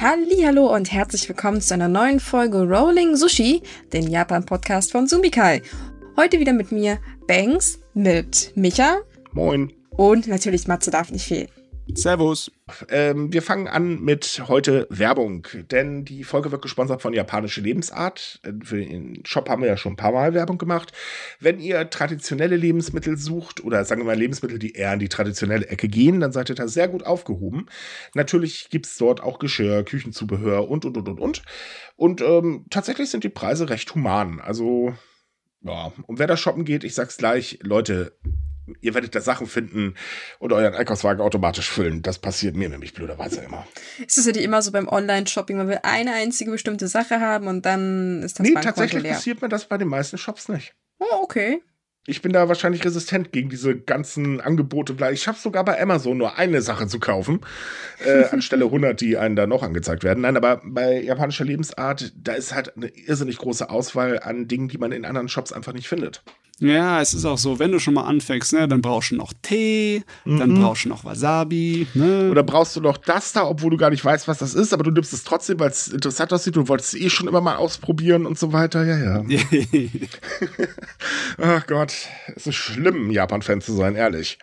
Hallo und herzlich willkommen zu einer neuen Folge Rolling Sushi, den Japan-Podcast von Sumikai. Heute wieder mit mir Banks, mit Micha. Moin. Und natürlich Matze darf nicht fehlen. Servus. Ähm, wir fangen an mit heute Werbung, denn die Folge wird gesponsert von Japanische Lebensart. Äh, für den Shop haben wir ja schon ein paar Mal Werbung gemacht. Wenn ihr traditionelle Lebensmittel sucht oder sagen wir mal Lebensmittel, die eher in die traditionelle Ecke gehen, dann seid ihr da sehr gut aufgehoben. Natürlich gibt es dort auch Geschirr, Küchenzubehör und, und, und, und, und. Und ähm, tatsächlich sind die Preise recht human. Also ja, und wer da shoppen geht, ich sag's gleich, Leute, ihr werdet da Sachen finden und euren Einkaufswagen automatisch füllen. Das passiert mir nämlich blöderweise immer. Ist es ja nicht immer so beim Online-Shopping, man will eine einzige bestimmte Sache haben und dann ist das Nee, tatsächlich leer. passiert mir das bei den meisten Shops nicht. Oh, okay. Ich bin da wahrscheinlich resistent gegen diese ganzen Angebote. Ich schaffe sogar bei Amazon nur eine Sache zu kaufen, äh, anstelle 100, die einen da noch angezeigt werden. Nein, aber bei japanischer Lebensart, da ist halt eine irrsinnig große Auswahl an Dingen, die man in anderen Shops einfach nicht findet. Ja, es ist auch so, wenn du schon mal anfängst, ne, dann brauchst du noch Tee, mhm. dann brauchst du noch Wasabi. Ne? Oder brauchst du noch das da, obwohl du gar nicht weißt, was das ist, aber du nimmst es trotzdem, weil es interessant aussieht. Du wolltest es eh schon immer mal ausprobieren und so weiter. Ja, ja. Ach Gott, es ist schlimm, Japan-Fan zu sein, ehrlich.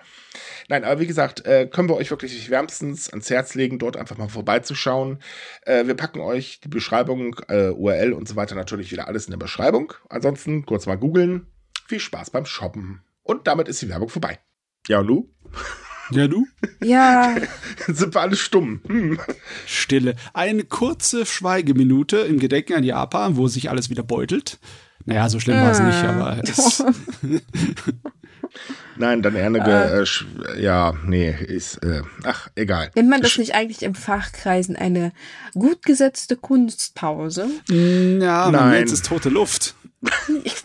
Nein, aber wie gesagt, äh, können wir euch wirklich wärmstens ans Herz legen, dort einfach mal vorbeizuschauen. Äh, wir packen euch die Beschreibung, äh, URL und so weiter natürlich wieder alles in der Beschreibung. Ansonsten kurz mal googeln. Viel Spaß beim Shoppen. Und damit ist die Werbung vorbei. Ja, und du? Ja, du? Ja. Sind wir alle stumm. Hm. Stille. Eine kurze Schweigeminute im Gedenken an Japan, wo sich alles wieder beutelt. Naja, so schlimm war es nicht, aber es. Nein, dann eher eine, äh, äh, ja, nee, ist, äh, ach, egal. Nennt man das nicht eigentlich im Fachkreisen eine gut gesetzte Kunstpause? Ja, man nennt es tote Luft. Ich,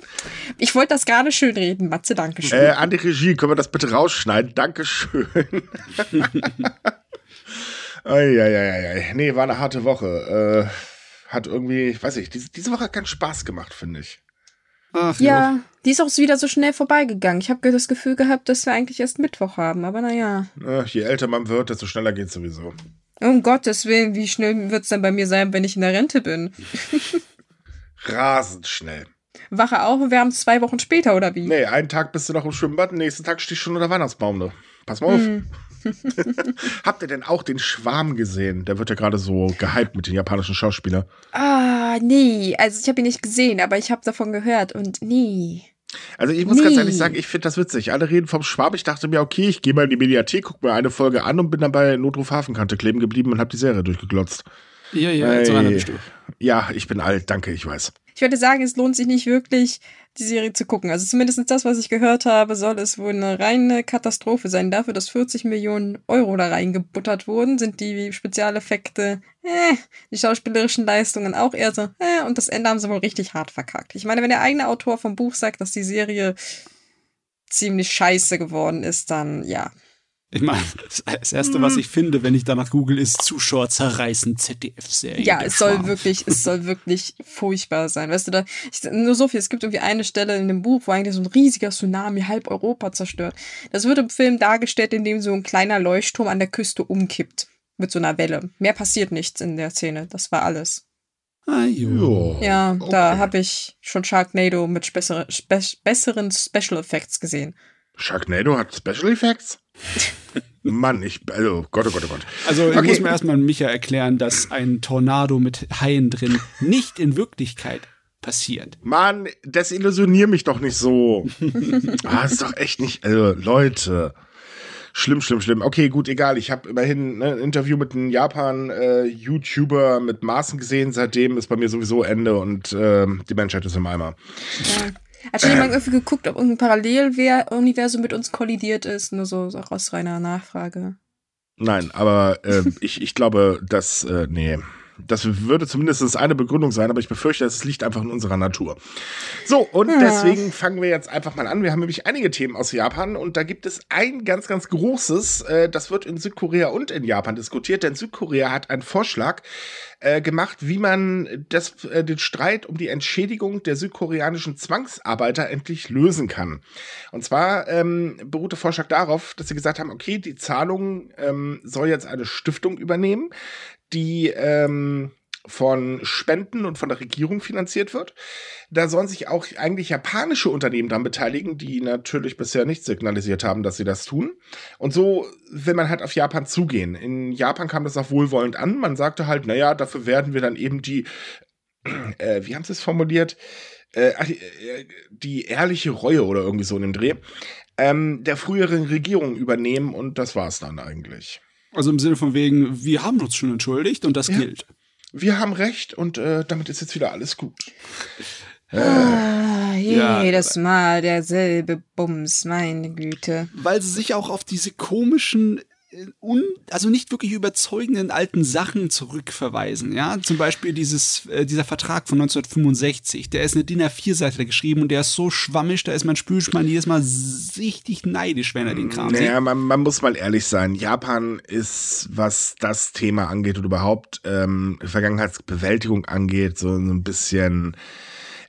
ich wollte das gerade schön reden, Matze, danke schön. Äh, an die Regie, können wir das bitte rausschneiden? Dankeschön. Eieieiei. Nee, war eine harte Woche. Äh, hat irgendwie, ich weiß nicht, diese, diese Woche hat keinen Spaß gemacht, finde ich. Ach, ja, jo. die ist auch wieder so schnell vorbeigegangen. Ich habe das Gefühl gehabt, dass wir eigentlich erst Mittwoch haben, aber naja. je älter man wird, desto schneller geht es sowieso. Um Gottes Willen, wie schnell wird es dann bei mir sein, wenn ich in der Rente bin? Rasend schnell. Wache auf und wir haben zwei Wochen später, oder wie? Nee, einen Tag bist du noch im Schwimmbad, nächsten Tag stehst du schon unter der Weihnachtsbaum. Ne? Pass mal auf. Mm. Habt ihr denn auch den Schwarm gesehen? Der wird ja gerade so gehypt mit den japanischen Schauspielern. Ah, nee. Also ich habe ihn nicht gesehen, aber ich habe davon gehört und nee. Also ich muss nee. ganz ehrlich sagen, ich finde das witzig. Alle reden vom Schwab. Ich dachte mir, okay, ich gehe mal in die Mediathek, gucke mir eine Folge an und bin dann bei Notruf Hafenkante kleben geblieben und habe die Serie durchgeglotzt. Ja, ja, hey. so einer bist du. Ja, ich bin alt, danke, ich weiß. Ich würde sagen, es lohnt sich nicht wirklich, die Serie zu gucken. Also zumindest das, was ich gehört habe, soll es wohl eine reine Katastrophe sein. Dafür, dass 40 Millionen Euro da reingebuttert wurden, sind die Spezialeffekte, äh, die schauspielerischen Leistungen auch eher so, äh, und das Ende haben sie wohl richtig hart verkackt. Ich meine, wenn der eigene Autor vom Buch sagt, dass die Serie ziemlich scheiße geworden ist, dann ja, ich meine, das erste, was hm. ich finde, wenn ich danach google, ist Zuschauer zerreißen ZDF-Serie. Ja, es soll wirklich, es soll wirklich furchtbar sein. Weißt du, da, ich, nur so viel. Es gibt irgendwie eine Stelle in dem Buch, wo eigentlich so ein riesiger Tsunami halb Europa zerstört. Das wird im Film dargestellt, indem so ein kleiner Leuchtturm an der Küste umkippt. Mit so einer Welle. Mehr passiert nichts in der Szene. Das war alles. Ah, jo. Ja, okay. da habe ich schon Sharknado mit bessere, spe besseren Special Effects gesehen. Sharknado hat Special Effects? Mann, ich, also Gott, oh Gott, oh Gott. Also ich okay. muss mir erstmal Micha erklären, dass ein Tornado mit Haien drin nicht in Wirklichkeit passiert. Mann, desillusionier mich doch nicht so. ah, ist doch echt nicht, also Leute. Schlimm, schlimm, schlimm. Okay, gut, egal. Ich habe immerhin ne, ein Interview mit einem Japan-YouTuber äh, mit Maßen gesehen. Seitdem ist bei mir sowieso Ende und äh, die Menschheit ist im Eimer. Ja. Hat schon jemand irgendwie geguckt, ob irgendein Paralleluniversum mit uns kollidiert ist? Nur so, so aus reiner Nachfrage. Nein, aber äh, ich, ich glaube, dass, äh, nee, das würde zumindest eine Begründung sein, aber ich befürchte, es liegt einfach in unserer Natur. So, und ja. deswegen fangen wir jetzt einfach mal an. Wir haben nämlich einige Themen aus Japan und da gibt es ein ganz, ganz großes, äh, das wird in Südkorea und in Japan diskutiert, denn Südkorea hat einen Vorschlag äh, gemacht, wie man das, äh, den Streit um die Entschädigung der südkoreanischen Zwangsarbeiter endlich lösen kann. Und zwar ähm, beruht der Vorschlag darauf, dass sie gesagt haben, okay, die Zahlung ähm, soll jetzt eine Stiftung übernehmen die ähm, von Spenden und von der Regierung finanziert wird. Da sollen sich auch eigentlich japanische Unternehmen daran beteiligen, die natürlich bisher nicht signalisiert haben, dass sie das tun. Und so will man halt auf Japan zugehen. In Japan kam das auch wohlwollend an. Man sagte halt, naja, dafür werden wir dann eben die, äh, wie haben sie es formuliert? Äh, äh, die ehrliche Reue oder irgendwie so in dem Dreh, ähm, der früheren Regierung übernehmen und das war's dann eigentlich. Also im Sinne von wegen, wir haben uns schon entschuldigt und das ja. gilt. Wir haben recht und äh, damit ist jetzt wieder alles gut. Ah, jedes ja. Mal derselbe Bums, meine Güte. Weil sie sich auch auf diese komischen un, also nicht wirklich überzeugenden alten Sachen zurückverweisen. Ja, zum Beispiel dieses, äh, dieser Vertrag von 1965, der ist eine DIN A4-Seite geschrieben und der ist so schwammig, da ist mein Spülschmann jedes Mal richtig neidisch, wenn er den Kram naja, sieht. Man, man muss mal ehrlich sein. Japan ist, was das Thema angeht und überhaupt ähm, Vergangenheitsbewältigung angeht, so ein bisschen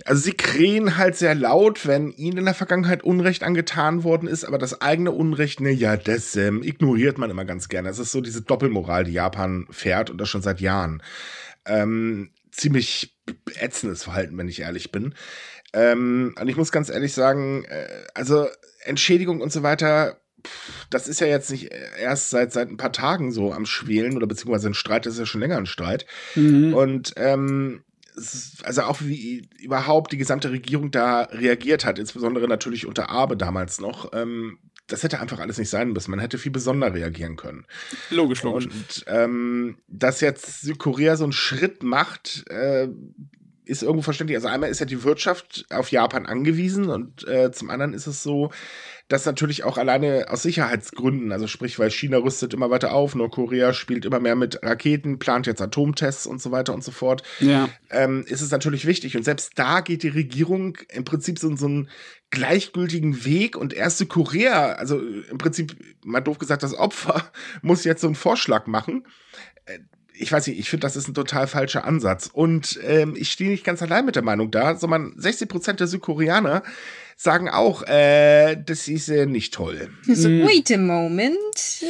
also sie krähen halt sehr laut, wenn ihnen in der Vergangenheit Unrecht angetan worden ist, aber das eigene Unrecht, ne, ja, das ähm, ignoriert man immer ganz gerne. Das ist so diese Doppelmoral, die Japan fährt und das schon seit Jahren. Ähm, ziemlich ätzendes Verhalten, wenn ich ehrlich bin. Ähm, und ich muss ganz ehrlich sagen, äh, also Entschädigung und so weiter, das ist ja jetzt nicht erst seit seit ein paar Tagen so am Schwelen oder beziehungsweise ein Streit, das ist ja schon länger ein Streit. Mhm. Und ähm, also auch wie überhaupt die gesamte Regierung da reagiert hat, insbesondere natürlich unter Abe damals noch, ähm, das hätte einfach alles nicht sein müssen. Man hätte viel besonder reagieren können. Logisch, logisch. Und ähm, dass jetzt Südkorea so einen Schritt macht, äh, ist irgendwo verständlich. Also einmal ist ja die Wirtschaft auf Japan angewiesen und äh, zum anderen ist es so, das natürlich auch alleine aus Sicherheitsgründen, also sprich, weil China rüstet immer weiter auf, Nordkorea spielt immer mehr mit Raketen, plant jetzt Atomtests und so weiter und so fort, ja. ähm, ist es natürlich wichtig. Und selbst da geht die Regierung im Prinzip so, so einen gleichgültigen Weg und erste Korea, also im Prinzip, mal doof gesagt, das Opfer, muss jetzt so einen Vorschlag machen äh, ich weiß nicht, ich finde, das ist ein total falscher Ansatz. Und ähm, ich stehe nicht ganz allein mit der Meinung da, sondern 60 Prozent der Südkoreaner sagen auch, äh, das ist äh, nicht toll. So, hm. wait a moment.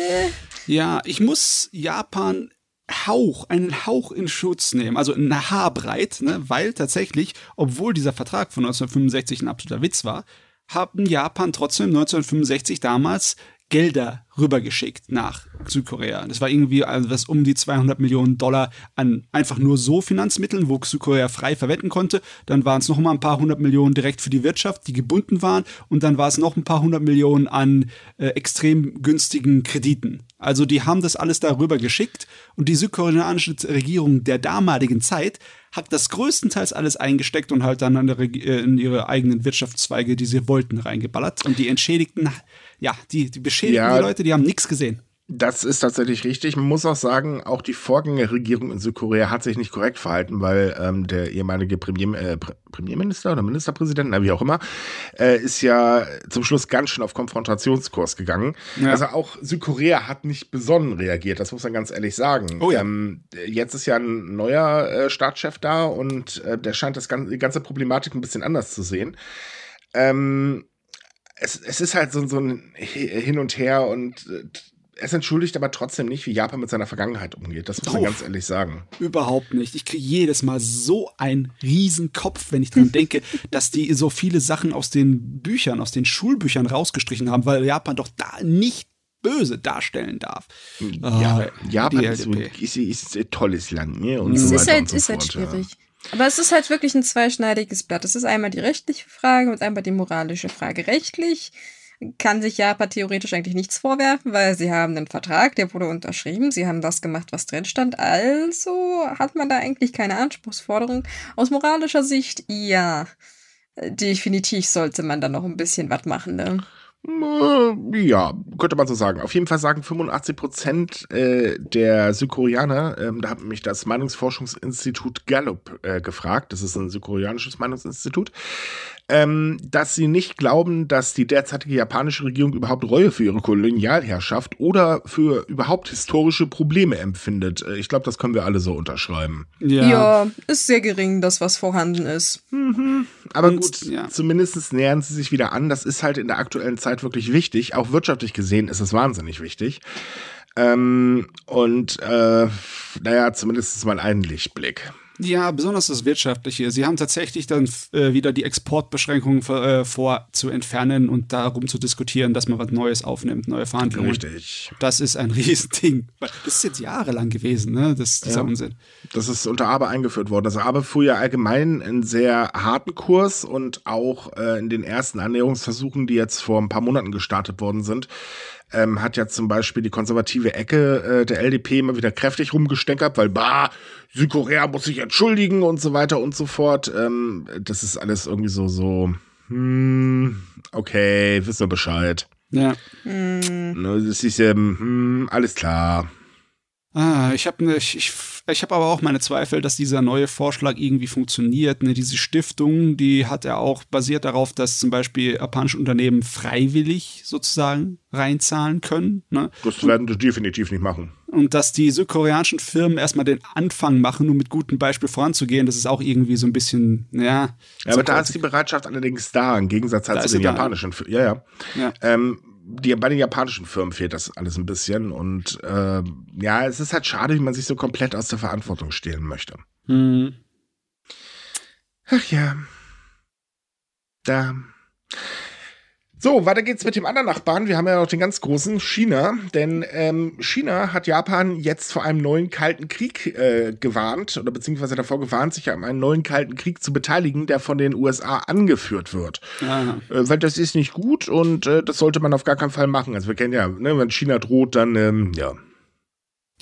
Ja, ich muss Japan Hauch, einen Hauch in Schutz nehmen, also eine Haarbreit, ne, weil tatsächlich, obwohl dieser Vertrag von 1965 ein absoluter Witz war, haben Japan trotzdem 1965 damals Gelder rübergeschickt nach Südkorea. Das war irgendwie also was um die 200 Millionen Dollar an einfach nur so Finanzmitteln, wo Südkorea frei verwenden konnte. Dann waren es noch mal ein paar hundert Millionen direkt für die Wirtschaft, die gebunden waren. Und dann war es noch ein paar hundert Millionen an äh, extrem günstigen Krediten. Also die haben das alles darüber geschickt und die südkoreanische Regierung der damaligen Zeit hat das größtenteils alles eingesteckt und halt dann äh, in ihre eigenen Wirtschaftszweige, die sie wollten, reingeballert. Und die Entschädigten ja, die, die beschädigen ja, die Leute, die haben nichts gesehen. Das ist tatsächlich richtig. Man muss auch sagen, auch die Vorgängerregierung in Südkorea hat sich nicht korrekt verhalten, weil ähm, der ehemalige Premier, äh, Premierminister oder Ministerpräsident, na, wie auch immer, äh, ist ja zum Schluss ganz schön auf Konfrontationskurs gegangen. Ja. Also auch Südkorea hat nicht besonnen reagiert, das muss man ganz ehrlich sagen. Oh ja. Ähm, jetzt ist ja ein neuer äh, Staatschef da und äh, der scheint das ganze, die ganze Problematik ein bisschen anders zu sehen. Ähm, es, es ist halt so, so ein Hin und Her und äh, es entschuldigt aber trotzdem nicht, wie Japan mit seiner Vergangenheit umgeht. Das muss man ganz ehrlich sagen. Überhaupt nicht. Ich kriege jedes Mal so einen Kopf, wenn ich dran denke, dass die so viele Sachen aus den Büchern, aus den Schulbüchern rausgestrichen haben, weil Japan doch da nicht böse darstellen darf. Ja, oh, Japan ist, ist, ist, ein tolles Land. Ne? Und es so ist, halt, so ist halt schwierig. Aber es ist halt wirklich ein zweischneidiges Blatt. Es ist einmal die rechtliche Frage und einmal die moralische Frage. Rechtlich kann sich Japan theoretisch eigentlich nichts vorwerfen, weil sie haben einen Vertrag, der wurde unterschrieben, sie haben das gemacht, was drin stand, also hat man da eigentlich keine Anspruchsforderung. Aus moralischer Sicht, ja, definitiv sollte man da noch ein bisschen was machen, ne? Äh, ja, könnte man so sagen. Auf jeden Fall sagen 85 Prozent äh, der Südkoreaner, ähm, da hat mich das Meinungsforschungsinstitut Gallup äh, gefragt, das ist ein südkoreanisches Meinungsinstitut, ähm, dass sie nicht glauben, dass die derzeitige japanische Regierung überhaupt Reue für ihre Kolonialherrschaft oder für überhaupt historische Probleme empfindet. Äh, ich glaube, das können wir alle so unterschreiben. Ja. ja, ist sehr gering, das was vorhanden ist. Mhm. Aber Und, gut, ja. zumindest nähern sie sich wieder an. Das ist halt in der aktuellen Zeit wirklich wichtig. Auch wirtschaftlich gesehen ist es wahnsinnig wichtig. Ähm, und äh, naja, zumindest mal einen Lichtblick. Ja, besonders das Wirtschaftliche. Sie haben tatsächlich dann äh, wieder die Exportbeschränkungen äh, vor zu entfernen und darum zu diskutieren, dass man was Neues aufnimmt, neue Verhandlungen. Richtig. Das ist ein Riesending. Das ist jetzt jahrelang gewesen, ne? Das, dieser ja. Unsinn. Das ist unter Abe eingeführt worden. Also Abe fuhr ja allgemein einen sehr harten Kurs und auch äh, in den ersten Annäherungsversuchen, die jetzt vor ein paar Monaten gestartet worden sind, ähm, hat ja zum Beispiel die konservative Ecke äh, der LDP immer wieder kräftig rumgesteckert, weil bah, Südkorea muss sich entschuldigen und so weiter und so fort. Ähm, das ist alles irgendwie so, so, hm, okay, wissen wir Bescheid. Ja. Hm. Das ist ähm, hm, alles klar. Ah, ich habe ne, ich, ich, ich hab aber auch meine Zweifel, dass dieser neue Vorschlag irgendwie funktioniert. Ne? Diese Stiftung, die hat er auch basiert darauf, dass zum Beispiel japanische Unternehmen freiwillig sozusagen reinzahlen können. Ne? Das werden sie definitiv nicht machen. Und dass die südkoreanischen Firmen erstmal den Anfang machen, um mit gutem Beispiel voranzugehen, das ist auch irgendwie so ein bisschen, ja. ja aber da ist die Bereitschaft allerdings da, im Gegensatz halt zu den japanischen. Ja, ja. ja. Ähm, die, bei den japanischen Firmen fehlt das alles ein bisschen. Und äh, ja, es ist halt schade, wie man sich so komplett aus der Verantwortung stehlen möchte. Hm. Ach ja. Da so, weiter geht's mit dem anderen Nachbarn. Wir haben ja noch den ganz großen China, denn ähm, China hat Japan jetzt vor einem neuen kalten Krieg äh, gewarnt oder beziehungsweise davor gewarnt, sich an einem neuen kalten Krieg zu beteiligen, der von den USA angeführt wird. Äh, weil das ist nicht gut und äh, das sollte man auf gar keinen Fall machen. Also wir kennen ja, ne, wenn China droht, dann ähm, ja.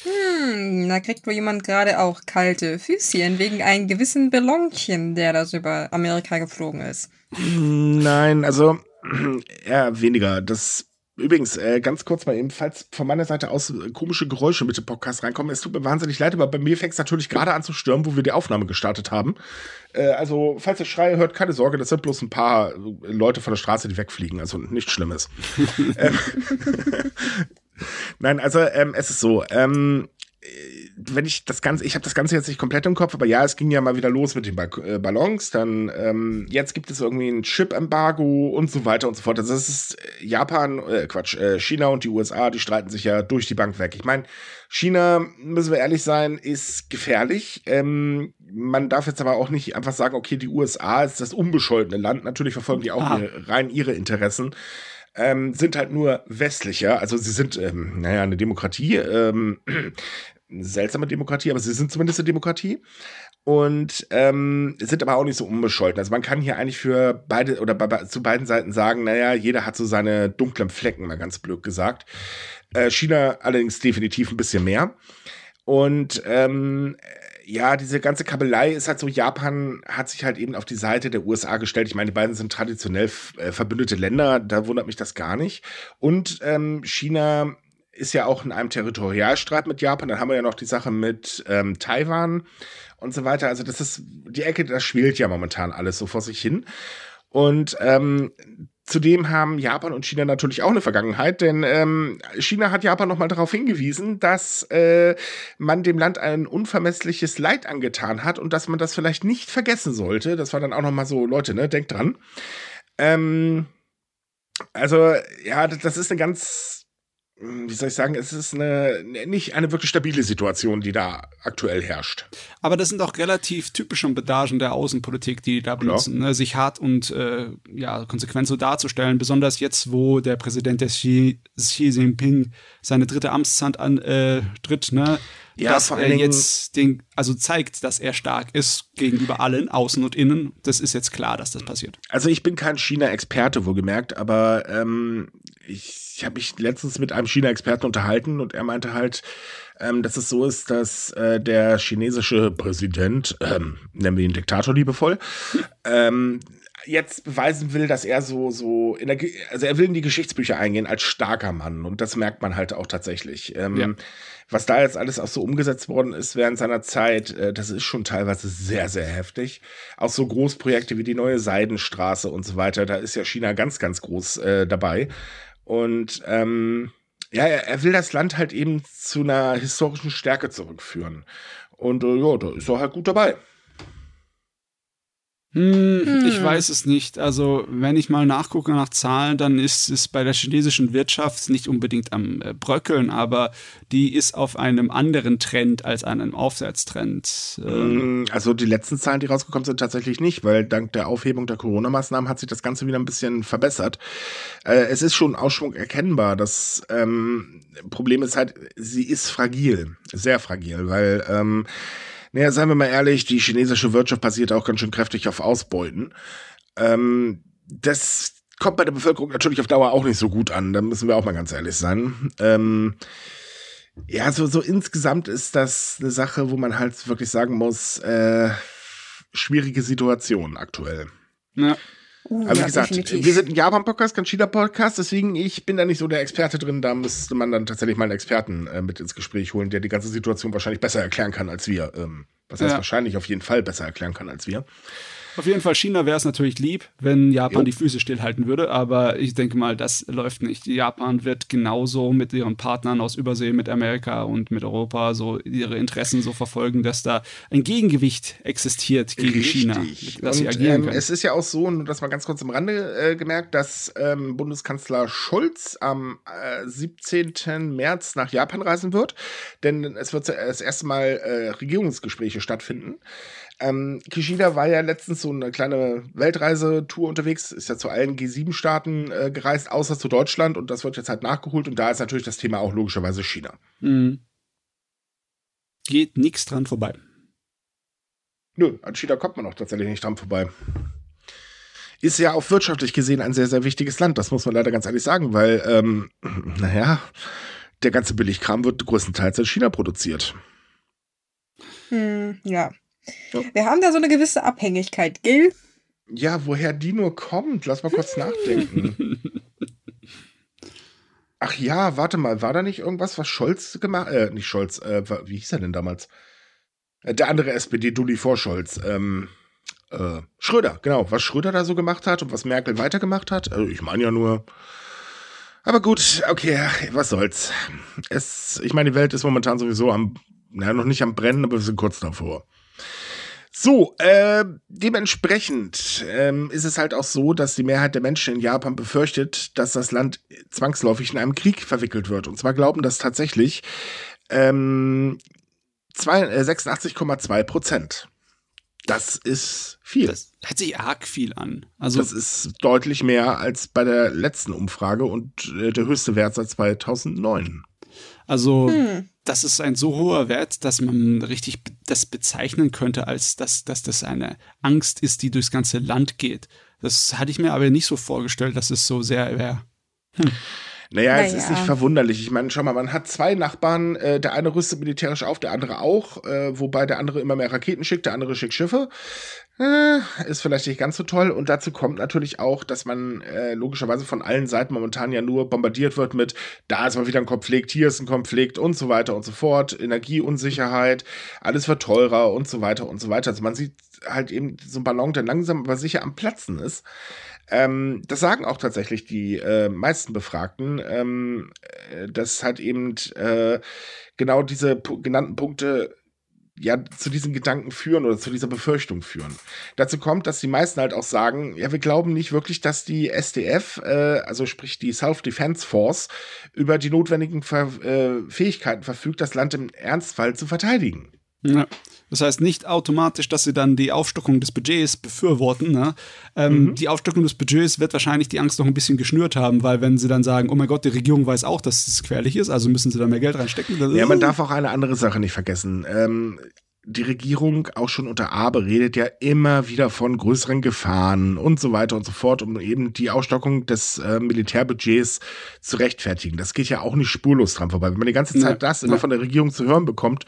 Hm, da kriegt wohl jemand gerade auch kalte Füßchen wegen einem gewissen Ballonchen, der das über Amerika geflogen ist. Nein, also ja, weniger. Das Übrigens, äh, ganz kurz mal eben, falls von meiner Seite aus äh, komische Geräusche mit dem Podcast reinkommen, es tut mir wahnsinnig leid, aber bei mir fängt es natürlich gerade an zu stürmen, wo wir die Aufnahme gestartet haben. Äh, also, falls ihr Schreie hört, keine Sorge, das sind bloß ein paar äh, Leute von der Straße, die wegfliegen, also nichts Schlimmes. ähm, Nein, also ähm, es ist so, ähm, wenn ich das Ganze, ich habe das Ganze jetzt nicht komplett im Kopf, aber ja, es ging ja mal wieder los mit den äh, Ballons. Dann ähm, jetzt gibt es irgendwie ein Chip-Embargo und so weiter und so fort. Also das ist äh, Japan, äh, Quatsch, äh, China und die USA, die streiten sich ja durch die Bank weg. Ich meine, China, müssen wir ehrlich sein, ist gefährlich. Ähm, man darf jetzt aber auch nicht einfach sagen, okay, die USA ist das unbescholtene Land. Natürlich verfolgen die auch ihre, rein ihre Interessen ähm, sind halt nur westlicher. Also sie sind, ähm, naja, eine Demokratie, ähm, eine seltsame Demokratie, aber sie sind zumindest eine Demokratie. Und ähm, sind aber auch nicht so unbescholten. Also man kann hier eigentlich für beide oder bei, zu beiden Seiten sagen, naja, jeder hat so seine dunklen Flecken, mal ganz blöd gesagt. Äh, China allerdings definitiv ein bisschen mehr. Und ähm, ja, diese ganze Kabelei ist halt so, Japan hat sich halt eben auf die Seite der USA gestellt. Ich meine, die beiden sind traditionell äh, verbündete Länder, da wundert mich das gar nicht. Und ähm, China ist ja auch in einem Territorialstreit mit Japan. Dann haben wir ja noch die Sache mit ähm, Taiwan und so weiter. Also das ist die Ecke, das schwelt ja momentan alles so vor sich hin. Und ähm, Zudem haben Japan und China natürlich auch eine Vergangenheit, denn ähm, China hat Japan nochmal darauf hingewiesen, dass äh, man dem Land ein unvermessliches Leid angetan hat und dass man das vielleicht nicht vergessen sollte. Das war dann auch nochmal so, Leute, ne, denkt dran. Ähm, also, ja, das ist eine ganz wie soll ich sagen, es ist eine, nicht eine wirklich stabile Situation, die da aktuell herrscht. Aber das sind auch relativ typische Bedagen der Außenpolitik, die da benutzen, ne? sich hart und äh, ja, konsequent so darzustellen. Besonders jetzt, wo der Präsident der Xi, Xi Jinping seine dritte Amtszeit antritt, äh, ne? ja, dass er jetzt den, also zeigt, dass er stark ist gegenüber allen, außen und innen. Das ist jetzt klar, dass das passiert. Also ich bin kein China-Experte, wohlgemerkt, aber ähm, ich ich habe mich letztens mit einem China-Experten unterhalten und er meinte halt, ähm, dass es so ist, dass äh, der chinesische Präsident, ähm, nennen wir ihn Diktator liebevoll, ähm, jetzt beweisen will, dass er so, so in der, also er will in die Geschichtsbücher eingehen als starker Mann und das merkt man halt auch tatsächlich. Ähm, ja. Was da jetzt alles auch so umgesetzt worden ist während seiner Zeit, äh, das ist schon teilweise sehr, sehr heftig. Auch so Großprojekte wie die neue Seidenstraße und so weiter, da ist ja China ganz, ganz groß äh, dabei. Und ähm, ja, er will das Land halt eben zu einer historischen Stärke zurückführen. Und äh, ja, da ist er halt gut dabei. Hm, hm. Ich weiß es nicht. Also, wenn ich mal nachgucke nach Zahlen, dann ist es bei der chinesischen Wirtschaft nicht unbedingt am äh, Bröckeln, aber die ist auf einem anderen Trend als einem Aufwärtstrend. Ähm. Also, die letzten Zahlen, die rausgekommen sind, tatsächlich nicht, weil dank der Aufhebung der Corona-Maßnahmen hat sich das Ganze wieder ein bisschen verbessert. Äh, es ist schon Ausschwung erkennbar. Das ähm, Problem ist halt, sie ist fragil, sehr fragil, weil ähm, naja, seien wir mal ehrlich, die chinesische Wirtschaft basiert auch ganz schön kräftig auf Ausbeuten. Ähm, das kommt bei der Bevölkerung natürlich auf Dauer auch nicht so gut an, da müssen wir auch mal ganz ehrlich sein. Ähm, ja, so, so insgesamt ist das eine Sache, wo man halt wirklich sagen muss, äh, schwierige Situation aktuell. Ja. Uh, Aber wie gesagt, definitiv. wir sind ein Japan-Podcast, kein China-Podcast, deswegen ich bin da nicht so der Experte drin. Da müsste man dann tatsächlich mal einen Experten äh, mit ins Gespräch holen, der die ganze Situation wahrscheinlich besser erklären kann als wir. Ähm, was heißt ja. wahrscheinlich auf jeden Fall besser erklären kann als wir. Auf jeden Fall, China wäre es natürlich lieb, wenn Japan jo. die Füße stillhalten würde, aber ich denke mal, das läuft nicht. Japan wird genauso mit ihren Partnern aus Übersee, mit Amerika und mit Europa so ihre Interessen so verfolgen, dass da ein Gegengewicht existiert gegen Richtig. China, dass sie agieren ähm, Es ist ja auch so, nur das mal ganz kurz am Rande äh, gemerkt, dass ähm, Bundeskanzler Scholz am äh, 17. März nach Japan reisen wird, denn es wird das erste Mal äh, Regierungsgespräche stattfinden. Ähm, Kishida war ja letztens so eine kleine Weltreisetour unterwegs, ist ja zu allen G7-Staaten äh, gereist, außer zu Deutschland und das wird jetzt halt nachgeholt und da ist natürlich das Thema auch logischerweise China. Mhm. Geht nichts dran vorbei. Nö, an China kommt man auch tatsächlich nicht dran vorbei. Ist ja auch wirtschaftlich gesehen ein sehr, sehr wichtiges Land, das muss man leider ganz ehrlich sagen, weil, ähm, naja, der ganze Billigkram wird größtenteils in China produziert. Hm, ja. Ja. Wir haben da so eine gewisse Abhängigkeit, Gil. Ja, woher die nur kommt, lass mal kurz nachdenken. Ach ja, warte mal, war da nicht irgendwas, was Scholz gemacht, äh, nicht Scholz, äh, wie hieß er denn damals? Äh, der andere SPD-Dulli vor Scholz, ähm, äh, Schröder, genau, was Schröder da so gemacht hat und was Merkel weitergemacht hat. Also ich meine ja nur. Aber gut, okay, was soll's. Es, ich meine, die Welt ist momentan sowieso am, naja, noch nicht am Brennen, aber wir sind kurz davor. So, äh, dementsprechend ähm, ist es halt auch so, dass die Mehrheit der Menschen in Japan befürchtet, dass das Land zwangsläufig in einem Krieg verwickelt wird. Und zwar glauben das tatsächlich ähm, äh, 86,2 Prozent. Das ist viel. Das hört sich arg viel an. Also das ist deutlich mehr als bei der letzten Umfrage und äh, der höchste Wert seit 2009. Also hm. Das ist ein so hoher Wert, dass man richtig das bezeichnen könnte, als dass, dass das eine Angst ist, die durchs ganze Land geht. Das hatte ich mir aber nicht so vorgestellt, dass es so sehr wäre. Hm. Naja, naja, es ist nicht verwunderlich. Ich meine, schau mal, man hat zwei Nachbarn, äh, der eine rüstet militärisch auf, der andere auch, äh, wobei der andere immer mehr Raketen schickt, der andere schickt Schiffe. Äh, ist vielleicht nicht ganz so toll. Und dazu kommt natürlich auch, dass man äh, logischerweise von allen Seiten momentan ja nur bombardiert wird mit, da ist mal wieder ein Konflikt, hier ist ein Konflikt und so weiter und so fort. Energieunsicherheit, alles wird teurer und so weiter und so weiter. Also man sieht halt eben so ein Ballon, der langsam aber sicher am Platzen ist. Ähm, das sagen auch tatsächlich die äh, meisten Befragten, ähm, äh, dass halt eben äh, genau diese genannten Punkte ja zu diesen Gedanken führen oder zu dieser Befürchtung führen. Dazu kommt, dass die meisten halt auch sagen, ja, wir glauben nicht wirklich, dass die SDF, äh, also sprich die Self-Defense Force, über die notwendigen Ver äh, Fähigkeiten verfügt, das Land im Ernstfall zu verteidigen. Ja. Das heißt nicht automatisch, dass sie dann die Aufstockung des Budgets befürworten. Ne? Ähm, mhm. Die Aufstockung des Budgets wird wahrscheinlich die Angst noch ein bisschen geschnürt haben, weil wenn sie dann sagen, oh mein Gott, die Regierung weiß auch, dass es gefährlich ist, also müssen sie da mehr Geld reinstecken. Ja, man darf auch eine andere Sache nicht vergessen. Ähm, die Regierung, auch schon unter Abe, redet ja immer wieder von größeren Gefahren und so weiter und so fort, um eben die Ausstockung des äh, Militärbudgets zu rechtfertigen. Das geht ja auch nicht spurlos dran vorbei. Wenn man die ganze Zeit ja, das immer ja. von der Regierung zu hören bekommt,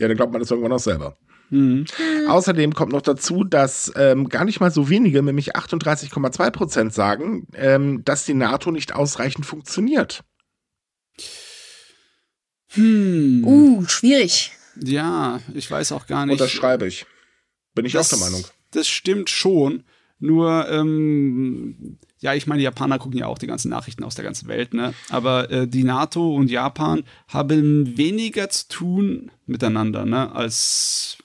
ja, dann glaubt man das irgendwann auch selber. Mhm. Außerdem kommt noch dazu, dass ähm, gar nicht mal so wenige, nämlich 38,2 Prozent sagen, ähm, dass die NATO nicht ausreichend funktioniert. Hm. Uh, schwierig. Ja, ich weiß auch gar nicht. Und das schreibe ich. Bin ich das, auch der Meinung. Das stimmt schon. Nur, ähm, ja, ich meine, die Japaner gucken ja auch die ganzen Nachrichten aus der ganzen Welt, ne? Aber äh, die NATO und Japan haben weniger zu tun miteinander, ne? Als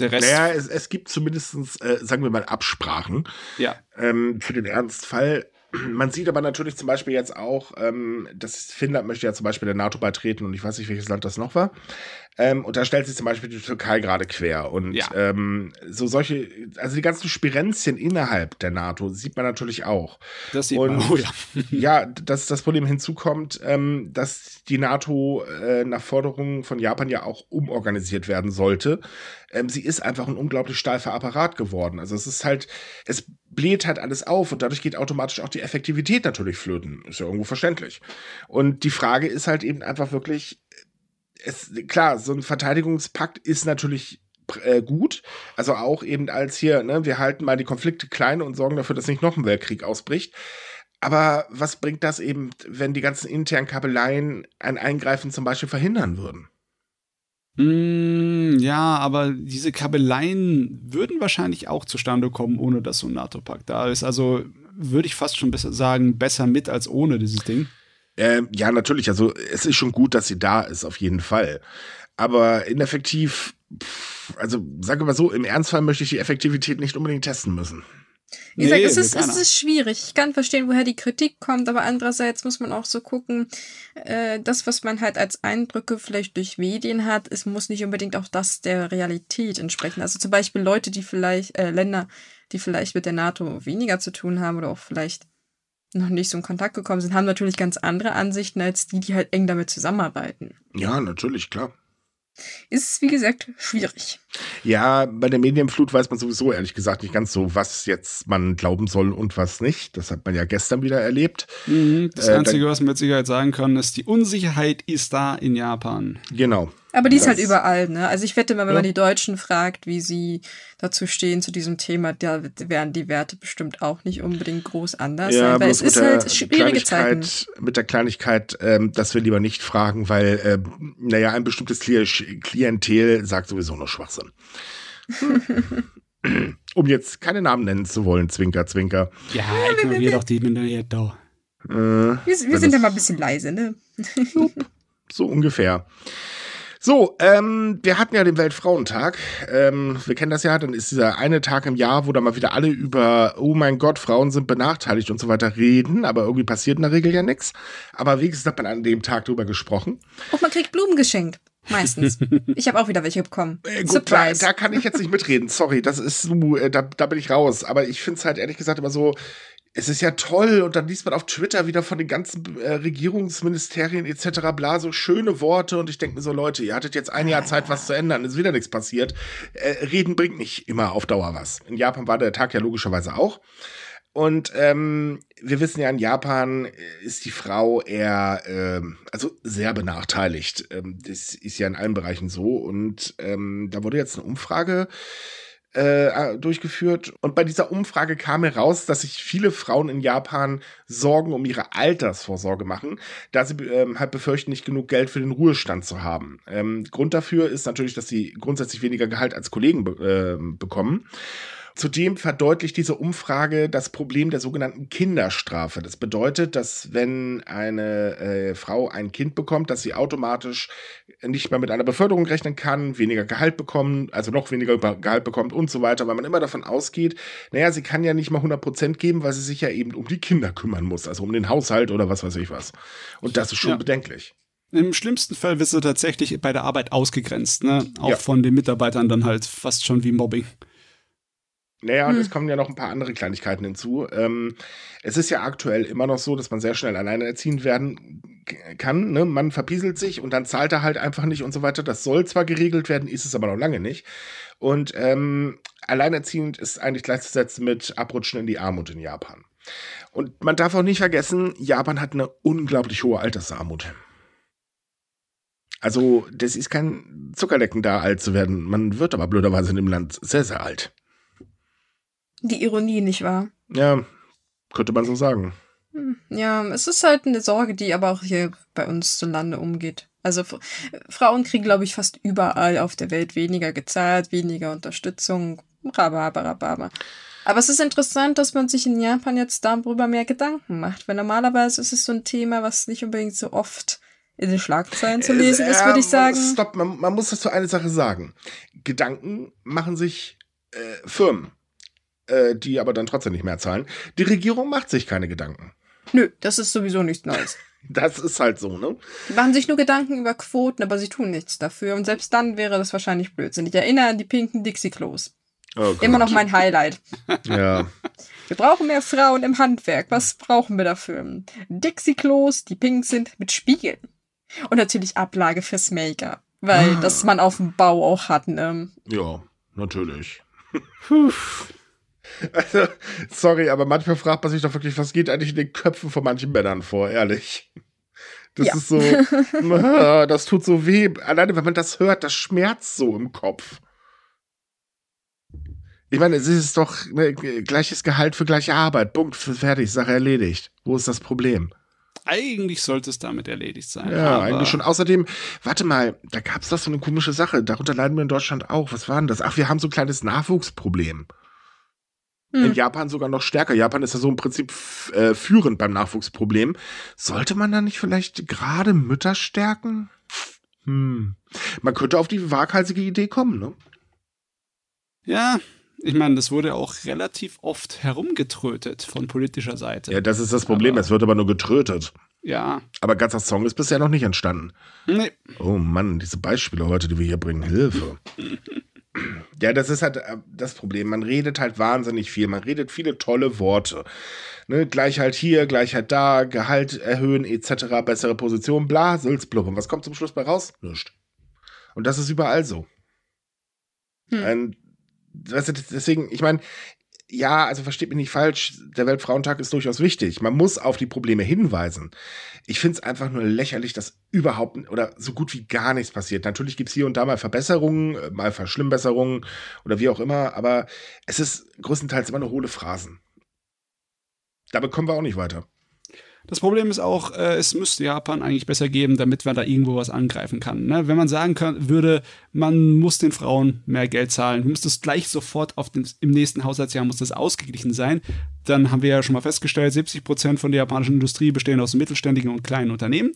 Der Rest. Naja, es, es gibt zumindest, äh, sagen wir mal, Absprachen Ja. ähm, für den Ernstfall. Man sieht aber natürlich zum Beispiel jetzt auch, ähm, dass Finnland möchte ja zum Beispiel der NATO beitreten und ich weiß nicht, welches Land das noch war. Ähm, und da stellt sich zum Beispiel die Türkei gerade quer. Und Ja. ähm, so solche, also die ganzen Spirenzchen innerhalb der NATO sieht man natürlich auch. Das sieht Und- man. Oh ja. Ja, dass das Problem hinzukommt, ähm, dass die NATO äh, nach Forderungen von Japan ja auch umorganisiert werden sollte. Ähm, sie ist einfach ein unglaublich steifer Apparat geworden. Also es ist halt, es bläht halt alles auf und dadurch geht automatisch auch die Effektivität natürlich flöten. Ist ja irgendwo verständlich. Und die Frage ist halt eben einfach wirklich, es, klar, so ein Verteidigungspakt ist natürlich äh, gut. Also auch eben als hier, ne, wir halten mal die Konflikte klein und sorgen dafür, dass nicht noch ein Weltkrieg ausbricht. Aber was bringt das eben, wenn die ganzen internen Kabeleien ein Eingreifen zum Beispiel verhindern würden? Mm, ja, aber diese Kabeleien würden wahrscheinlich auch zustande kommen, ohne dass so ein NATO-Pakt da ist. Also würde ich fast schon besser sagen, besser mit als ohne dieses Ding. Ähm, ja, natürlich. Also es ist schon gut, dass sie da ist, auf jeden Fall. Aber ineffektiv, pff, also sage mal so, im Ernstfall möchte ich die Effektivität nicht unbedingt testen müssen. Wie gesagt, Nee, es, ist, es ist schwierig. Ich kann verstehen, woher die Kritik kommt, aber andererseits muss man auch so gucken, äh, das, was man halt als Eindrücke vielleicht durch Medien hat, es muss nicht unbedingt auch das der Realität entsprechen. Also zum Beispiel Leute, die vielleicht, äh, Länder, die vielleicht mit der NATO weniger zu tun haben oder auch vielleicht noch nicht so in Kontakt gekommen sind, haben natürlich ganz andere Ansichten als die, die halt eng damit zusammenarbeiten. Ja, natürlich, klar. Ist, wie gesagt, schwierig. Ja, bei der Medienflut weiß man sowieso ehrlich gesagt nicht ganz so, was jetzt man glauben soll und was nicht. Das hat man ja gestern wieder erlebt. Mhm, Das Äh, Einzige, was man mit Sicherheit sagen kann, ist, die Unsicherheit ist da in Japan. Genau. Aber die ist halt überall, ne? Also ich wette mal, wenn Ja. man die Deutschen fragt, wie sie dazu stehen zu diesem Thema, da werden die Werte bestimmt auch nicht unbedient groß anders sein, weil es ist halt schwierige Zeiten. Mit der Kleinigkeit, ähm, dass wir lieber nicht fragen, weil, ähm, naja, ein bestimmtes Kli- Klientel sagt sowieso nur Schwachsinn. um jetzt keine Namen nennen zu wollen, Zwinker, Zwinker. Ja, ignorier doch die Minderheit da. Äh, Wir, wir sind ja mal ein bisschen leise, ne? So ungefähr. So, ähm, wir hatten ja den Weltfrauentag. Ähm, wir kennen das ja, dann ist dieser eine Tag im Jahr, wo da mal wieder alle über, oh mein Gott, Frauen sind benachteiligt und so weiter reden, aber irgendwie passiert in der Regel ja nichts. Aber wenigstens hat man an dem Tag drüber gesprochen. Und man kriegt Blumen geschenkt. Meistens. Ich habe auch wieder welche bekommen. Äh, gut, da, Surprise. da kann ich jetzt nicht mitreden. Sorry, das ist so, äh, da, da bin ich raus. Aber ich finde es halt ehrlich gesagt immer so, es ist ja toll und dann liest man auf Twitter wieder von den ganzen äh, Regierungsministerien etc. bla so schöne Worte und ich denke mir so, Leute, ihr hattet jetzt ein Jahr Zeit, was zu ändern, ist wieder nichts passiert. Äh, Reden bringt nicht immer auf Dauer was. In Japan war der Tag ja logischerweise auch. Und ähm, wir wissen ja, in Japan äh, ist die Frau eher, ähm, also sehr benachteiligt. Ähm, das ist ja in allen Bereichen so. Und ähm, da wurde jetzt eine Umfrage äh, durchgeführt. Und bei dieser Umfrage kam heraus, dass sich viele Frauen in Japan Sorgen um ihre Altersvorsorge machen, da sie ähm, halt befürchten, nicht genug Geld für den Ruhestand zu haben. Ähm, Grund dafür ist natürlich, dass sie grundsätzlich weniger Gehalt als Kollegen be äh, bekommen. Zudem verdeutlicht diese Umfrage das Problem der sogenannten Kinderstrafe. Das bedeutet, dass wenn eine äh, Frau ein Kind bekommt, dass sie automatisch nicht mehr mit einer Beförderung rechnen kann, weniger Gehalt bekommen, also noch weniger Gehalt bekommt und so weiter, weil man immer davon ausgeht, naja, sie kann ja nicht mal 100% geben, weil sie sich ja eben um die Kinder kümmern muss, also um den Haushalt oder was weiß ich was. Und das ist schon Ja. bedenklich. Im schlimmsten Fall wirst du tatsächlich bei der Arbeit ausgegrenzt, ne? Auch Ja. von den Mitarbeitern dann halt fast schon wie Mobbing. Naja, und Hm. es kommen ja noch ein paar andere Kleinigkeiten hinzu. Ähm, es ist ja aktuell immer noch so, dass man sehr schnell alleinerziehend werden kann. Ne? Man verpieselt sich und dann zahlt er halt einfach nicht und so weiter. Das soll zwar geregelt werden, ist es aber noch lange nicht. Und ähm, alleinerziehend ist eigentlich gleichzusetzen mit Abrutschen in die Armut in Japan. Und man darf auch nicht vergessen, Japan hat eine unglaublich hohe Altersarmut. Also, das ist kein Zuckerlecken da, alt zu werden. Man wird aber blöderweise in dem Land sehr, sehr alt. Die Ironie, nicht wahr? Ja, könnte man so sagen. Hm, Ja, es ist halt eine Sorge, die aber auch hier bei uns zu Lande umgeht. Also Frauen kriegen, glaube ich, fast überall auf der Welt weniger gezahlt, weniger Unterstützung. Rhabarber. Aber es ist interessant, dass man sich in Japan jetzt darüber mehr Gedanken macht, weil normalerweise ist es so ein Thema, was nicht unbedingt so oft in den Schlagzeilen zu lesen ist, würde ich Äh, sagen. Stopp, man, man muss dazu eine Sache sagen. Gedanken machen sich äh, Firmen, äh, die aber dann trotzdem nicht mehr zahlen. Die Regierung macht sich keine Gedanken. Nö, das ist sowieso nichts Neues. Das ist halt so, ne? Die machen sich nur Gedanken über Quoten, aber sie tun nichts dafür. Und selbst dann wäre das wahrscheinlich Blödsinn. Ich erinnere an die pinken Dixie-Klos. Oh Immer noch mein Highlight. Ja. Wir brauchen mehr Frauen im Handwerk. Was brauchen wir dafür? Dixie-Klos, die pink sind, mit Spiegeln. Und natürlich Ablage fürs Make-up. Weil das man auf dem Bau auch hat, ne? Ja, natürlich. Also, sorry, aber manchmal fragt man sich doch wirklich, was geht eigentlich in den Köpfen von manchen Männern vor, ehrlich. Das Ja. ist so, ah, das tut so weh. Alleine, wenn man das hört, das schmerzt so im Kopf. Ich meine, es ist doch ne, gleiches Gehalt für gleiche Arbeit. Punkt, fertig, Sache erledigt. Wo ist das Problem? Eigentlich sollte es damit erledigt sein. Ja, aber eigentlich schon. Außerdem, warte mal, da gab es doch so eine komische Sache. Darunter leiden wir in Deutschland auch. Was war denn das? Ach, wir haben so ein kleines Nachwuchsproblem. In Hm. Japan sogar noch stärker. Japan ist ja so im Prinzip äh, führend beim Nachwuchsproblem. Sollte man da nicht vielleicht gerade Mütter stärken? Hm. Man könnte auf die waghalsige Idee kommen, ne? Ja, ich meine, das wurde auch relativ oft herumgetrötet von politischer Seite. Ja, das ist das Problem. Aber- es wird aber nur getrötet. Ja. Aber ganzer Song ist bisher noch nicht entstanden. Nee. Oh Mann, diese Beispiele heute, die wir hier bringen, Hilfe. Ja, das ist halt äh, das Problem. Man redet halt wahnsinnig viel. Man redet viele tolle Worte. Ne, Gleichheit hier, Gleichheit da, Gehalt erhöhen, etc., bessere Position, bla, Sülzblub. Und was kommt zum Schluss bei raus? Nichts. Und das ist überall so. Hm. Ein, weißt du, deswegen, ich meine, ja, also versteht mich nicht falsch, der Weltfrauentag ist durchaus wichtig. Man muss auf die Probleme hinweisen. Ich finde es einfach nur lächerlich, dass überhaupt oder so gut wie gar nichts passiert. Natürlich gibt es hier und da mal Verbesserungen, äh, mal Verschlimmbesserungen oder wie auch immer, aber es ist größtenteils immer nur hohle Phrasen. Damit kommen wir auch nicht weiter. Das Problem ist auch, äh, es müsste Japan eigentlich besser geben, damit man da irgendwo was angreifen kann. Ne? Wenn man sagen kann, würde, man muss den Frauen mehr Geld zahlen, muss das gleich sofort auf den, im nächsten Haushaltsjahr muss das ausgeglichen sein, dann haben wir ja schon mal festgestellt, 70 Prozent von der japanischen Industrie bestehen aus mittelständigen und kleinen Unternehmen,